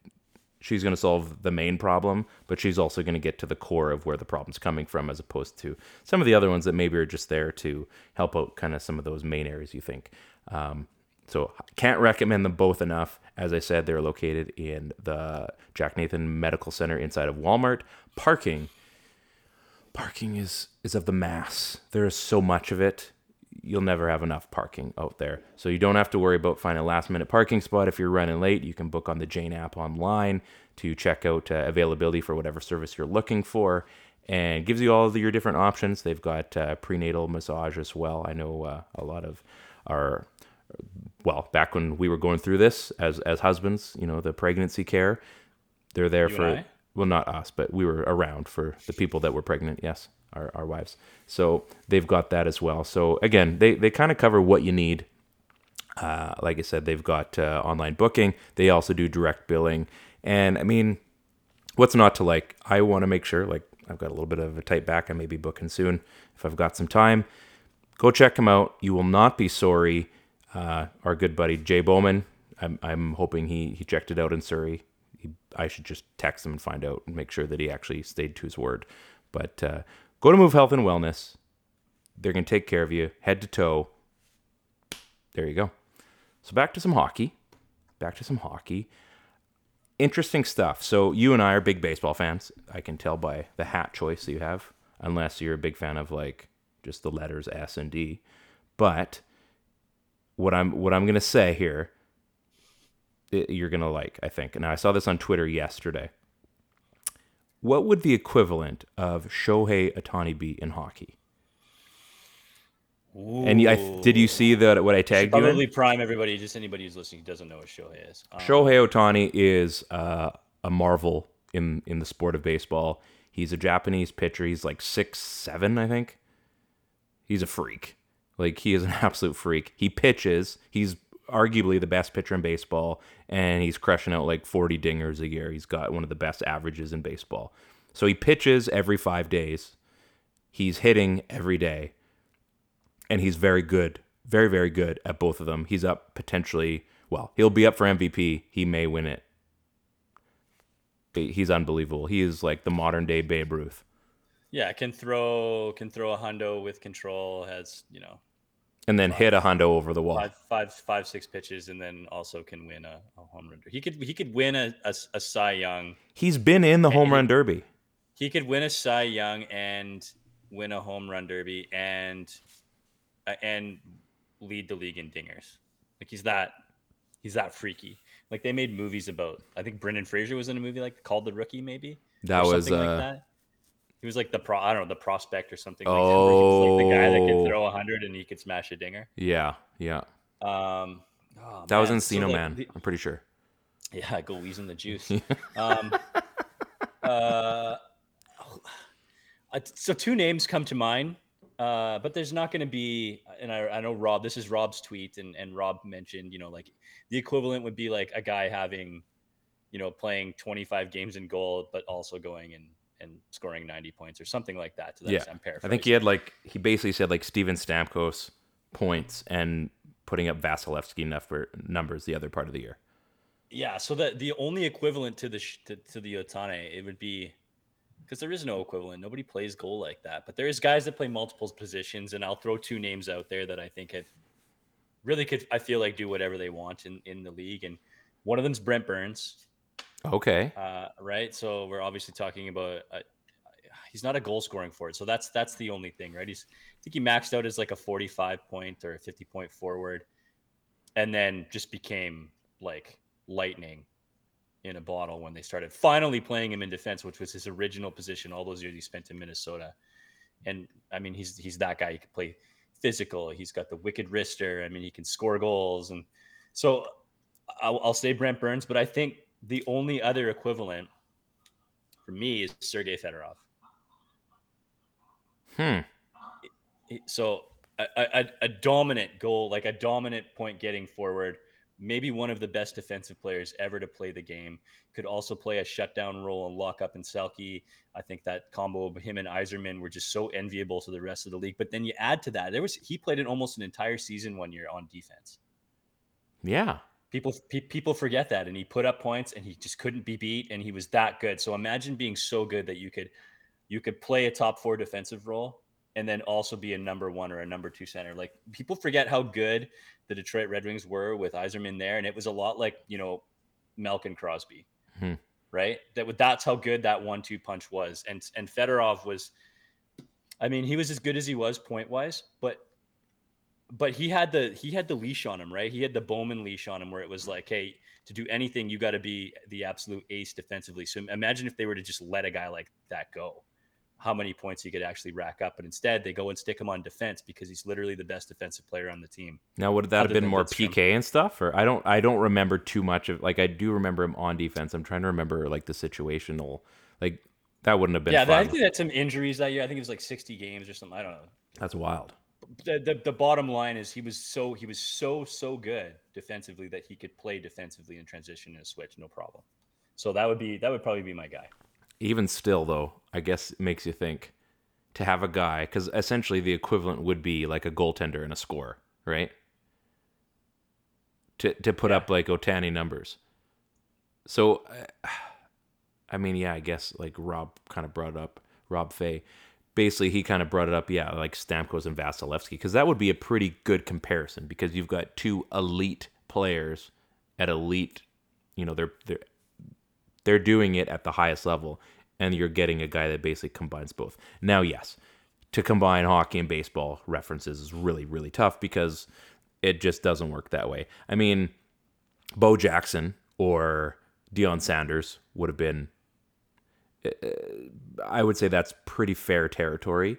she's going to solve the main problem, but she's also going to get to the core of where the problem's coming from, as opposed to some of the other ones that maybe are just there to help out kind of some of those main areas you think. Um, so can't recommend them both enough. As I said, they're located in the Jack Nathan Medical Center inside of Walmart. Parking parking is is of the mass. There is so much of it. You'll never have enough parking out there. So you don't have to worry about finding a last minute parking spot if you're running late. You can book on the Jane app online to check out uh, availability for whatever service you're looking for and gives you all of your different options. They've got uh, prenatal massage as well. I know uh, a lot of our well, back when we were going through this as as husbands, you know, the pregnancy care, they're there You for well, not us, but we were around for the people that were pregnant. Yes, our, our wives. So they've got that as well. So again, they, they kind of cover what you need. Uh, like I said, they've got uh, online booking. They also do direct billing. And I mean, what's not to like? I want to make sure, like, I've got a little bit of a tight back. I may be booking soon if I've got some time. Go check them out. You will not be sorry. Uh, our good buddy Jay Bowman, I'm I'm hoping he he checked it out in Surrey. He, I should just text him and find out and make sure that he actually stayed to his word. But uh, go to Move Health and Wellness. They're gonna take care of you, head to toe. There you go. So back to some hockey. Back to some hockey. Interesting stuff. So you and I are big baseball fans. I can tell by the hat choice that you have, unless you're a big fan of like just the letters S and D. But what I'm what I'm gonna say here, i- you're gonna like. I think. Now I saw this on Twitter yesterday. What would the equivalent of Shohei Ohtani be in hockey? And I, did you see the what I tagged you in? Probably prime everybody, just anybody who's listening who doesn't know what Shohei is. Um, Shohei Ohtani is uh, a marvel in in the sport of baseball. He's a Japanese pitcher. He's like six seven, I think. He's a freak. Like he is an absolute freak. He pitches. He's arguably the best pitcher in baseball, and he's crushing out like forty dingers a year. He's got one of the best averages in baseball. So he pitches every five days. He's hitting every day and he's very good, very very good at both of them. He's up potentially. Well, he'll be up for MVP. He may win it. He's unbelievable. He is like the modern day Babe Ruth, yeah, can throw can throw a hundo with control. Has you know and then hit a hundo over the wall. five five five six pitches, and then also can win a, a home run. He could he could win a, a, a Cy Young. He's been in the home he- run derby. He could win a Cy Young and win a home run derby and uh, and lead the league in dingers. Like he's that he's that freaky. Like they made movies about. I think Brendan Fraser was in a movie like called The Rookie, maybe. That was uh, like that. He was like the pro. I don't know the prospect or something. Like was like the guy that Oh. could throw a hundred and he could smash a dinger. yeah, yeah. Um, oh, That was man. Encino So Man. the- I'm pretty sure. yeah, go wheezing the juice. um, uh, uh, so two names come to mind, uh, but there's not going to be. And I, I know Rob. This is Rob's tweet, and and Rob mentioned, you know, like the equivalent would be like a guy having, you know, playing 25 games in goal, but also going and and scoring 90 points or something like that. To that Yeah, I think he had like he basically said like Steven Stamkos points and putting up Vasilevskiy number numbers the other part of the year. Yeah, so the the only equivalent to the to, to the Ohtani it would be because there is no equivalent. Nobody plays goal like that, but there is guys that play multiple positions, and I'll throw two names out there that I think have really could I feel like do whatever they want in in the league, and one of them's Brent Burns, Okay. uh, right? So we're obviously talking about. Uh, He's not a goal scoring forward, so that's that's the only thing, right? He's I think he maxed out as like a forty-five point or fifty point forward, and then just became like lightning in a bottle when they started finally playing him in defense, which was his original position all those years he spent in Minnesota. And I mean, he's he's that guy. He can play physical. He's got the wicked wrister. I mean, he can score goals. And so I'll, I'll say Brent Burns, but I think the only other equivalent for me is Sergei Fedorov. Hmm. So a, a, a dominant goal, like a dominant point getting forward, maybe one of the best defensive players ever to play the game. Could also play a shutdown role and lock up in Selke. I think that combo of him and Yzerman were just so enviable to the rest of the league. But then you add to that, there was he played in almost an entire season one year on defense. Yeah. People pe- people forget that, and he put up points, and he just couldn't be beat, and he was that good. So imagine being so good that you could you could play a top four defensive role and then also be a number one or a number two center. Like people forget how good the Detroit Red Wings were with Yzerman there, and it was a lot like you know Malkin Crosby, Hmm. right? That that's how good that one-two punch was, and and Fedorov was. I mean, he was as good as he was point wise, but but he had the he had the leash on him, right? He had the Bowman leash on him, where it was like, hey, to do anything, you got to be the absolute ace defensively. So imagine if they were to just let a guy like that go, how many points he could actually rack up. But instead, they go and stick him on defense because he's literally the best defensive player on the team. Now would that have been more. PK and stuff, or I don't I don't remember too much of like I do remember him on defense. I'm trying to remember like the situational like that wouldn't have been yeah. I think had some injuries that year. I think it was like 60 games or something. I don't know. That's wild. The, the, the bottom line is he was so he was so so good defensively that he could play defensively in transition and a switch no problem so that would be that would probably be my guy Even still, though, I guess it makes you think to have a guy because essentially the equivalent would be like a goaltender and a scorer, right? to to put up like Ohtani numbers. So, uh, I mean, yeah, I guess like Rob kind of brought up Rob Fay. Basically, he kind of brought it up, yeah, like Stamkos and Vasilevskiy, because that would be a pretty good comparison because you've got two elite players at elite, you know, they're they're they're doing it at the highest level, and you're getting a guy that basically combines both. Now, yes, to combine hockey and baseball references is really really tough because it just doesn't work that way. I mean, Bo Jackson or Deion Sanders would have been. I would say that's pretty fair territory.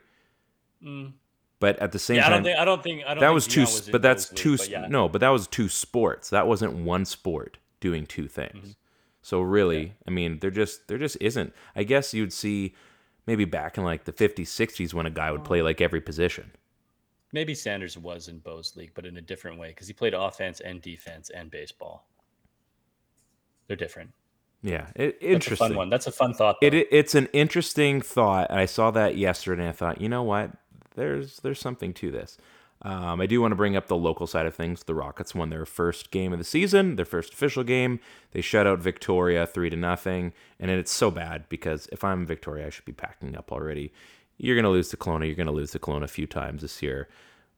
But at the same Mm. Yeah, I time, don't think I don't think I don't that think was two. Dion s in but that's two. leagues, s but yeah. No, but that was two sports. That wasn't one sport doing two things. Mm-hmm. So really, I mean, there just there just isn't. I guess you'd see maybe back in like the 50s, 60s when a guy would play like every position. Maybe Sanders was in Bo's league, but in a different way because he played offense and defense and baseball. They're different. Yeah, it, That's a interesting. fun one. That's a fun thought. Though. It, it it's an interesting thought. I saw that yesterday, and I thought, you know what? There's there's something to this. Um, I do want to bring up the local side of things. The Rockets won their first game of the season, their first official game. They shut out Victoria three to nothing, and it's so bad because if I'm Victoria, I should be packing up already. You're gonna lose to Kelowna. You're gonna lose to Kelowna a few times this year.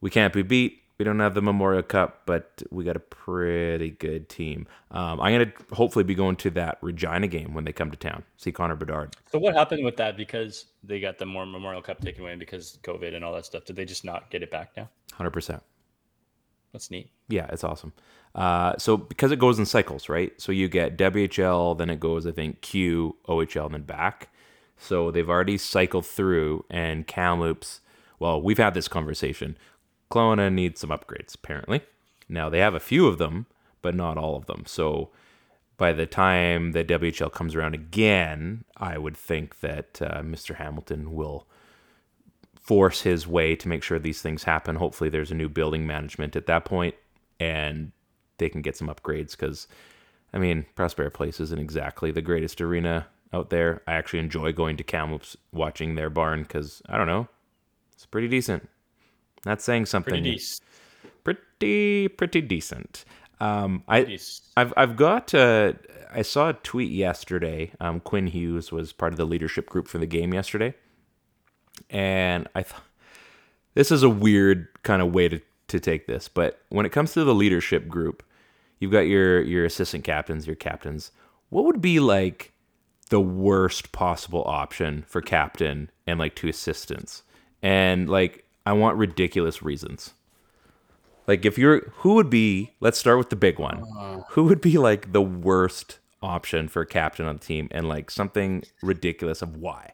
We can't be beat. We don't have the Memorial Cup, but we got a pretty good team. Um, I'm gonna hopefully be going to that Regina game when they come to town. See Connor Bedard. so what happened with that? Because they got the more Memorial Cup taken away because COVID and all that stuff. Did they just not get it back now? Hundred percent. That's neat. Yeah, it's awesome. Uh, so because it goes in cycles, right? So you get WHL, then it goes, I think, Q, OHL, and then back. So they've already cycled through, and Kamloops. Well, we've had this conversation. Kelowna needs some upgrades, apparently. Now they have a few of them, but not all of them. So by the time the WHL comes around again, I would think that uh, Mr. Hamilton will force his way to make sure these things happen. Hopefully, there's a new building management at that point, and they can get some upgrades. Because, I mean, Prospera Place isn't exactly the greatest arena out there. I actually enjoy going to Kamloops, watching their barn because I don't know, it's pretty decent. Not saying something. Pretty decent. Pretty pretty decent. Um, I. I've I've got uh, I saw a tweet yesterday. Um, Quinn Hughes was part of the leadership group for the game yesterday, and I thought this is a weird kind of way to to take this, but when it comes to the leadership group, you've got your your assistant captains, your captains. What would be like the worst possible option for captain and like two assistants? And like I want ridiculous reasons. Like if you're who would be let's start with the big one. Who would be like the worst option for captain on the team and like something ridiculous of why?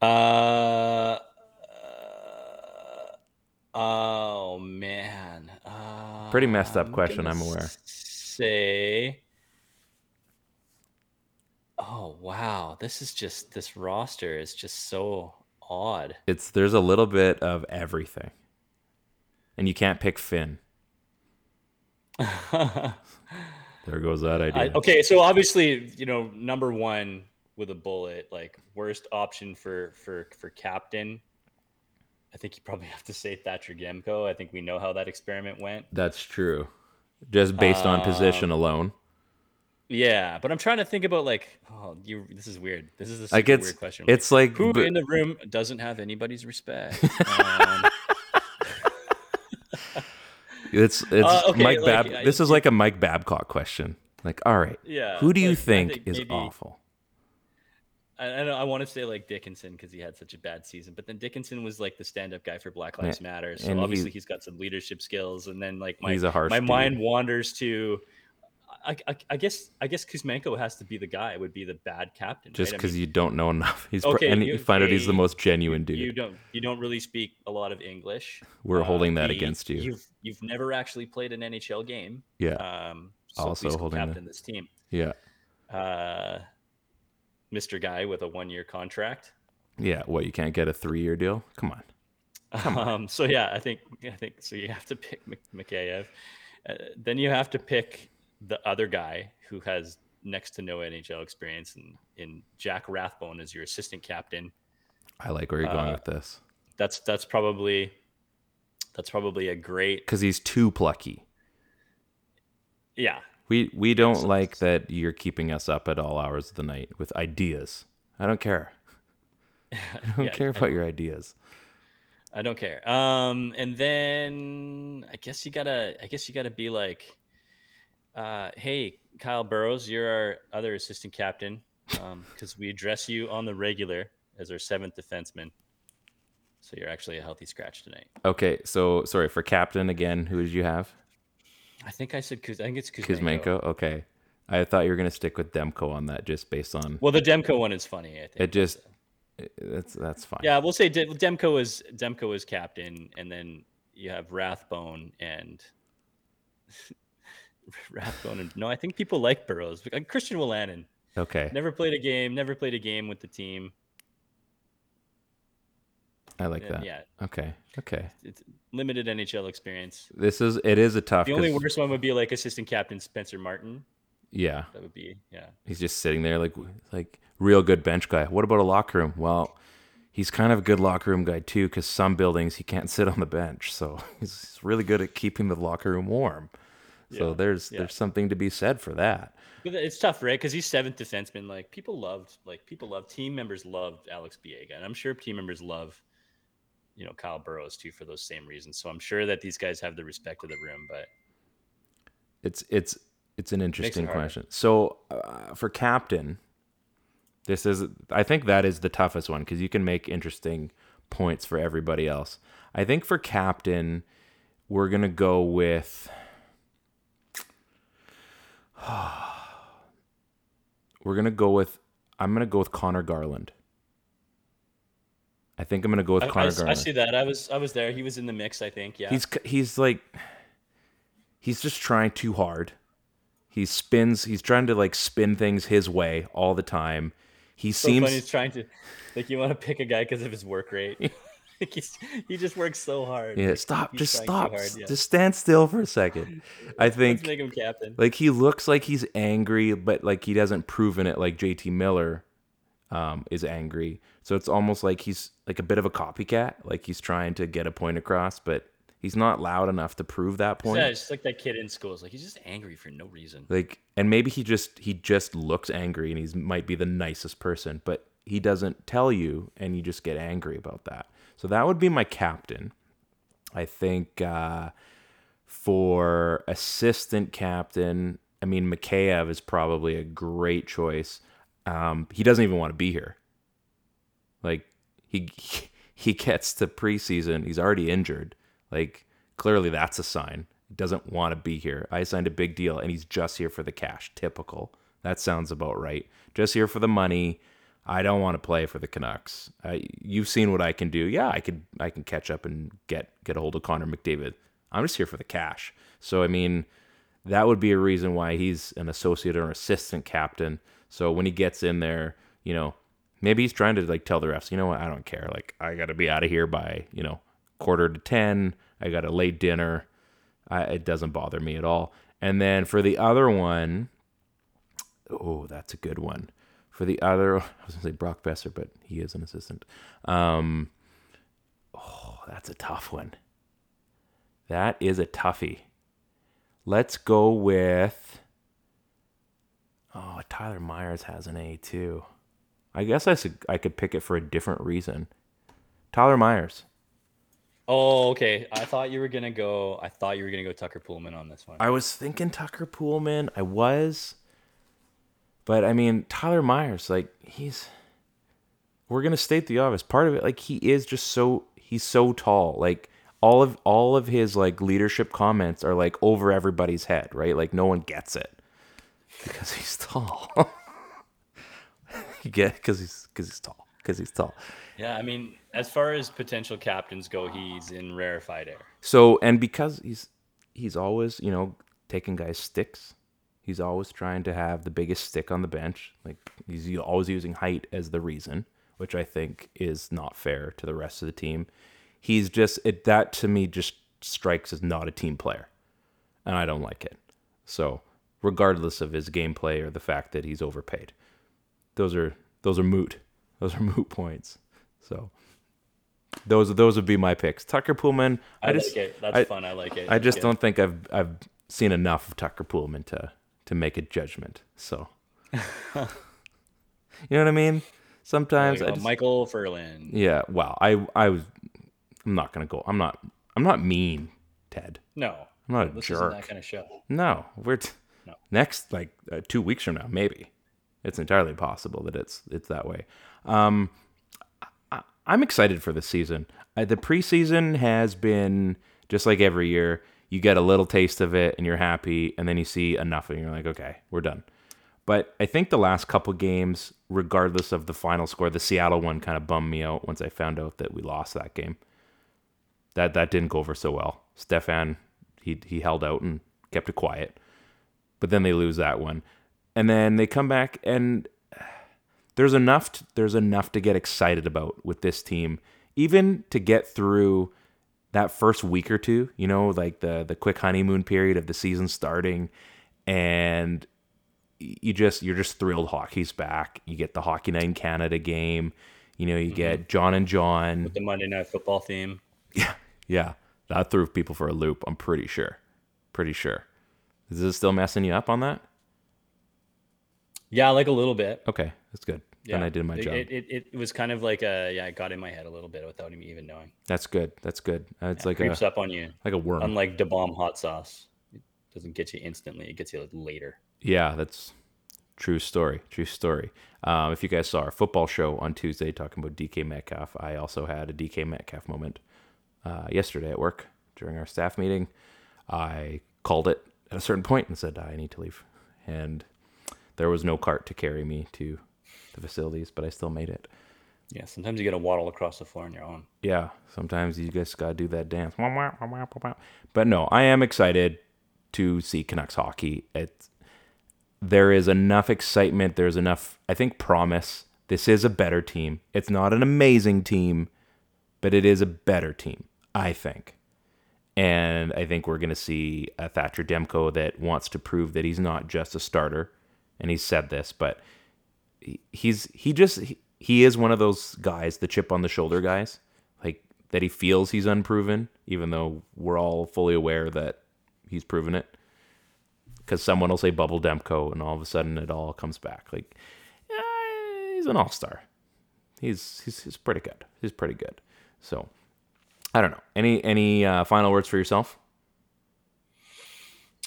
Uh, oh man. Uh, Pretty messed up question, gonna I'm aware. Say. Oh wow, this is just this roster is just so odd. It's there's a little bit of everything. And you can't pick Finn. There goes that idea. I, okay, so obviously, you know, number one with a bullet, like worst option for for for captain. I think you probably have to say Thatcher Demko. I think we know how that experiment went. That's true. Just based on position um, alone. Yeah, but I'm trying to think about like, oh, you. This is weird. This is a Like it's weird question. it's like who but- in the room doesn't have anybody's respect? um, It's it's Uh, okay, Mike like, Bab. I- this is like a Mike Babcock question. Like, all right, Yeah, who do you like, think, think is maybe- awful? I, I, know, I want to say like Dickinson because he had such a bad season, but then Dickinson was like the stand-up guy for Black Lives Matter, so and obviously he- he's got some leadership skills. And then like my He's a harsh my dude. mind wanders to, I, I, I guess I guess Kuzmenko has to be the guy. Would be the bad captain, Just right? I because mean, you don't know enough, he's Okay, and you- you find out he's the most genuine dude. you don't you don't really speak a lot of English. We're Uh, holding that against you. You've you've never actually played an NHL game. yeah, Um, so Also holding captain this team. yeah, Uh, Mr. Guy with a one-year contract. yeah. What you can't get a three-year deal? Come on. Come Um, so yeah, I think I think so. You have to pick Mik- Mikheyev. Uh, then you have to pick the other guy who has next to no NHL experience, and in Jack Rathbone as your assistant captain. I like where you're going Uh, with this That's that's probably that's probably a great. because he's too plucky. Yeah. We we don't like that you're keeping us up at all hours of the night with ideas. I don't care. I don't Yeah, care about your ideas. I don't care. Um, and then I guess you gotta, I guess you gotta be like, uh, hey, Kyle Burroughs, you're our other assistant captain, um, because we address you on the regular as our seventh defenseman. So you're actually a healthy scratch tonight. Okay, so sorry for captain again. Who did you have? I think I said Kuz- I think it's Kuzmenko. Kuzmenko. Okay, I thought you were gonna stick with Demko on that just based on Well, the Demko one is funny. I think it. Just that's that's fine. Yeah, we'll say De- Demko is Demko is captain, and then you have Rathbone and Rathbone and no, I think people like Burroughs. Like uh, Christian Wolanin Okay, never played a game, never played a game with the team. I like and that. yeah. Okay, okay. It's limited NHL experience. This is it is a tough. The only worst one would be like assistant captain Spencer Martin. Yeah, That would be yeah. he's just sitting there like like real good bench guy. What about a locker room? Well, he's kind of a good locker room guy too, because some buildings he can't sit on the bench, so he's really good at keeping the locker room warm. So Yeah, there's yeah. there's something to be said for that. It's tough, right? Because he's seventh defenseman. Like people loved, like people loved, team members loved Alex Biega, and I'm sure team members love, you know, Kyle Burroughs too for those same reasons. So I'm sure that these guys have the respect of the room. But It's it's it's an interesting harder. question. So uh, for captain, this is I think that is the toughest one because you can make interesting points for everybody else. I think for captain, we're gonna go with. we're gonna go with. I'm gonna go with Connor Garland. I think I'm gonna go with I, Connor I- I see that. I was I was there. He was in the mix. I think. Yeah. He's he's like he's just trying too hard. He spins. He's trying to like spin things his way all the time. He so seems funny. He's trying to, like, you want to pick a guy because of his work rate. like he's, he just works so hard. yeah. Like, Stop. he's Just stop. hard, yeah. Just stand still for a second. I Let's think make him captain. like he looks like he's angry, but like he doesn't proven it. Like JT Miller um, is angry, so it's almost like he's like a bit of a copycat. Like he's trying to get a point across, but he's not loud enough to prove that point. Yeah, it's just like that kid in school. It's like he's just angry for no reason. like and maybe he just he just looks angry and he's might be the nicest person but he doesn't tell you and you just get angry about that so that would be my captain. I think uh for assistant captain i mean mikheyev is probably a great choice. Um he doesn't even want to be here. Like he he gets to preseason he's already injured. Like clearly that's a sign. He doesn't want to be here. I signed a big deal and he's just here for the cash. Typical. That sounds about right. Just here for the money i don't want to play for the canucks you've seen what i can do yeah i could i can catch up and get get a hold of connor mcdavid i'm just here for the cash so i mean that would be a reason why he's an associate or assistant captain. So when he gets in there, you know, maybe he's trying to like tell the refs, you know what, I don't care. Like I got to be out of here by you know quarter to ten. I got a late dinner. I, it doesn't bother me at all. And then for the other one, oh, that's a good one. For the other, I was gonna say Brock Boeser, but he is an assistant. Um, oh, that's a tough one. That is a toughie. Let's go with. Oh, Tyler Myers has an A too. I guess I should, I could pick it for a different reason. Tyler Myers. Oh, okay. I thought you were gonna go. I thought you were gonna go Tucker Poolman on this one. I was thinking Tucker Poolman. I was. But I mean, Tyler Myers, like he's we're going to state the obvious. Part of it like he is just so he's so tall. Like all of all of his like leadership comments are like over everybody's head, right? Like no one gets it because he's tall. you get because he's because he's tall because he's tall. Yeah, I mean, as far as potential captains go, he's in rarefied air. So and because he's he's always you know taking guys sticks. He's always trying to have the biggest stick on the bench. Like he's always using height as the reason, which I think is not fair to the rest of the team. He's just it that to me just strikes as not a team player, and I don't like it. So regardless of his gameplay or the fact that he's overpaid, those are those are moot. Those are moot points. So those those would be my picks. Tucker Poolman. I, I just like it. That's I- fun. I like it. I That's just don't think I've I've seen enough of Tucker Poolman to to make a judgment. So, you know what I mean? Sometimes I Like, just, Micheal Ferland. yeah. Wow. I I was. I'm not gonna go. I'm not. I'm not mean, Ted. No, I'm not a this jerk. isn't that kind of show. No, we're t- No. next like uh, two weeks from now, maybe. It's entirely possible that it's it's that way. Um, I, I'm excited for the season. Uh, the preseason has been just like every year. You get a little taste of it, and you're happy, and then you see enough, and you're like, okay, we're done. But I think the last couple games, regardless of the final score, the Seattle one kind of bummed me out once I found out that we lost that game. That that didn't go over so well. Stefan, he he held out and kept it quiet, but then they lose that one, and then they come back and there's enough t- there's enough to get excited about with this team, even to get through that first week or two. You know, like the the quick honeymoon period of the season starting, and you just you're just thrilled hockey's back. You get the Hockey Night in Canada game. You know, you get mm-hmm. John and John. With the Monday Night Football theme. Yeah, yeah, that threw people for a loop. I'm pretty sure. Pretty sure. Is this still messing you up on that? Yeah, like a little bit. Okay, that's good. Yeah, Then I did my it, job. It, it, it was kind of like a yeah, it got in my head a little bit without me even knowing. that's good. That's good. Uh, it's like a Creeps up on you, like a worm. unlike the bomb hot sauce. It doesn't get you instantly; it gets you like later. Yeah, that's true story. True story. Um, if you guys saw our football show on Tuesday talking about DK Metcalf, I also had a DK Metcalf moment uh, yesterday at work during our staff meeting. I called it at a certain point and said I need to leave, and there was no cart to carry me to the facilities, but I still made it. Yeah, sometimes you got to waddle across the floor on your own. yeah, sometimes you just gotta do that dance. But no, I am excited to see Canucks hockey. It's there is enough excitement. There's enough, I think, promise. This is a better team. It's not an amazing team, but it is a better team. I think, and I think we're gonna see a Thatcher Demko that wants to prove that he's not just a starter, and he said this, but he's he just he, is one of those guys, the chip on the shoulder guys, like that he feels he's unproven, even though we're all fully aware that he's proven it. Because someone will say Bubble Demko, and all of a sudden it all comes back. Like, he's an all star. He's, he's he's pretty good. He's pretty good. So, I don't know. Any any uh, final words for yourself?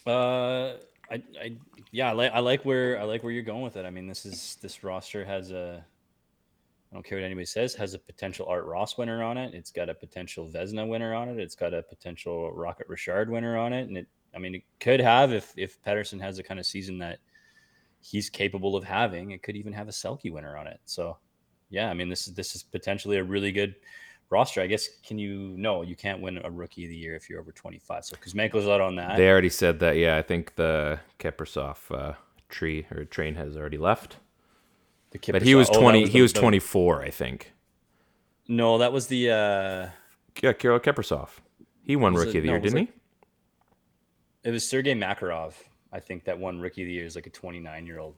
Uh, I, I, yeah, I like, I like where, I like where you're going with it. I mean, this is this roster has a, I don't care what anybody says, has a potential Art Ross winner on it. It's got a potential Vezina winner on it. It's got a potential Rocket Richard winner on it, and it, I mean, it could have if if Pettersson has the kind of season that he's capable of having. It could even have a Selke winner on it. So, yeah, I mean, this is this is potentially a really good roster. I guess can you no, you can't win a rookie of the year if you're over 25. So Kuzmenko's out on that. They already said that. Yeah, I think the Kaprizov uh, tree or train has already left. The But he was Kiprusoff- oh, that twenty. the- he was the- twenty four, I think. No, that was the uh Yeah, Kirill Kaprizov. He won Rookie it- of the no, Year, didn't it- it was Sergei Makarov, I think that won rookie of the year is like a 29 year old.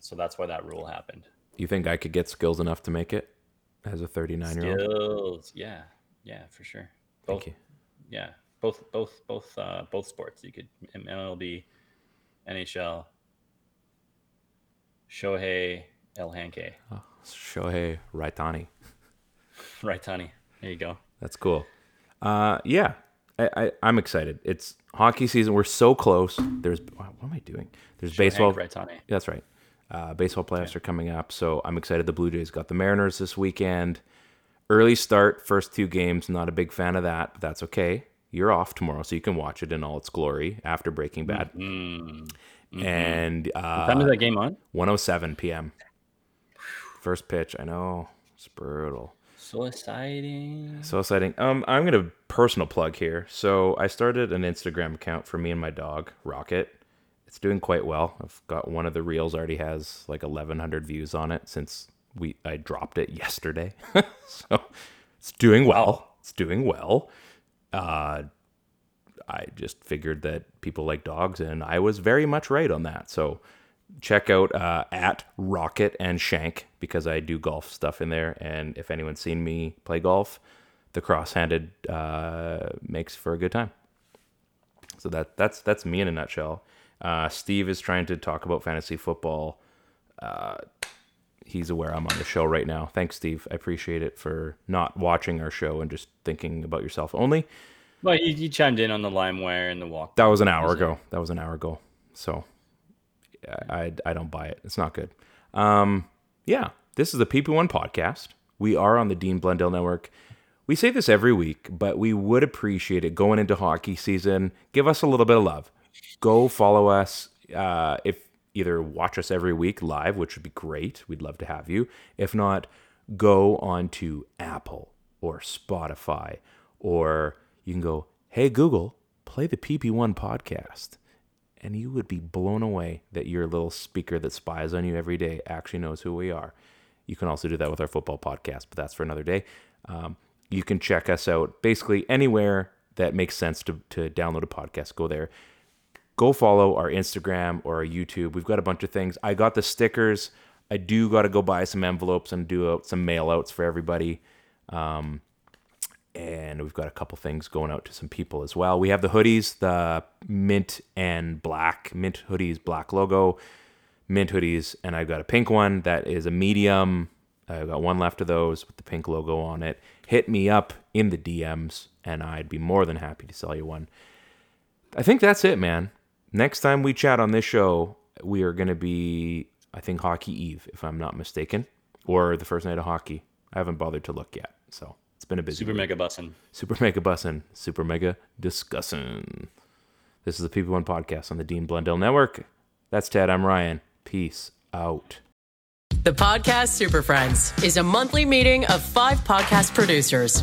So that's why that rule happened. he? You think I could get skills enough to make it as a thirty nine year old? Yeah. Yeah, for sure. Both Thank you. yeah. Both both both uh both sports. You could MLB, NHL, Shohei El Hanke. Shohei Raitani. Tony. There you go. That's cool. Uh, yeah, I, I I'm excited. It's hockey season. We're so close. There's what am I doing? There's baseball. Right, Tony. That's right. Uh, baseball playoffs are coming up, so I'm excited. The Blue Jays got the Mariners this weekend. Early start, first two games. Not a big fan of that, but that's okay. You're off tomorrow, so you can watch it in all its glory after Breaking Bad. And What time is uh, that game on? 107 p.m. First pitch. I know it's brutal. So exciting. So exciting. Um, I'm gonna personal plug here. So I started an Instagram account for me and my dog, Rocket. It's doing quite well. I've got one of the reels already has like 1,100 views on it since we I dropped it yesterday. so it's doing well. It's doing well. Uh, I just figured that people like dogs, and I was very much right on that. So check out uh, at Rocket and Shank because I do golf stuff in there. And if anyone's seen me play golf, the cross-handed uh, makes for a good time. So that that's that's me in a nutshell. Uh, Steve is trying to talk about fantasy football. Uh, he's aware I'm on the show right now. Thanks, Steve. I appreciate it for not watching our show and just thinking about yourself only. Well, you, you chimed in on the LimeWire and the walk. That was an hour ago. That was an hour ago. So I, I, I don't buy it. It's not good. Um, yeah, this is the PP1 podcast. We are on the Dean Blundell Network. We say this every week, but we would appreciate it going into hockey season. Give us a little bit of love. Go follow us. Uh, if either watch us every week live, which would be great. We'd love to have you. If not, go on to Apple or Spotify, or you can go, hey, Google, play the PP1 podcast. And you would be blown away that your little speaker that spies on you every day actually knows who we are. You can also do that with our football podcast, but that's for another day. Um, you can check us out basically anywhere that makes sense to, to download a podcast. Go there. Go follow our Instagram or our YouTube. We've got a bunch of things. I got the stickers. I do got to go buy some envelopes and do out some mail outs for everybody. Um, and we've got a couple things going out to some people as well. We have the hoodies, the mint and black mint hoodies, black logo, mint hoodies, and I've got a pink one that is a medium. I've got one left of those with the pink logo on it. Hit me up in the DMs, and I'd be more than happy to sell you one. I think that's it, man. Next time we chat on this show, we are going to be, I think, Hockey Eve, if I'm not mistaken, or the first night of hockey. I haven't bothered to look yet, so it's been a busy Super week. mega bussin. Super Mega Bussin', Super Mega Discussin'. This is the PP1 podcast on the Dean Blundell Network. That's Ted. I'm Ryan. Peace out. The Podcast Super Friends is a monthly meeting of five podcast producers.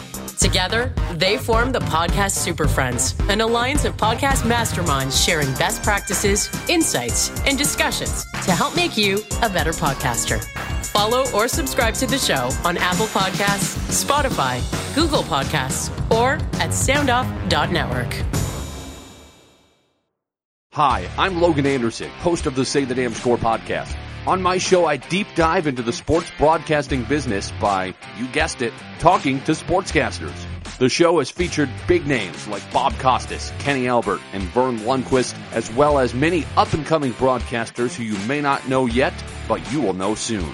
Together, they form the Podcast Super Friends, an alliance of podcast masterminds sharing best practices, insights, and discussions to help make you a better podcaster. Follow or subscribe to the show on Apple Podcasts, Spotify, Google Podcasts, or at soundoff.network. Hi, I'm Logan Anderson, host of the Say the Damn Score podcast. On my show, I deep dive into the sports broadcasting business by, you guessed it, talking to sportscasters. The show has featured big names like Bob Costas, Kenny Albert, and Verne Lundquist, as well as many up and coming broadcasters who you may not know yet, but you will know soon.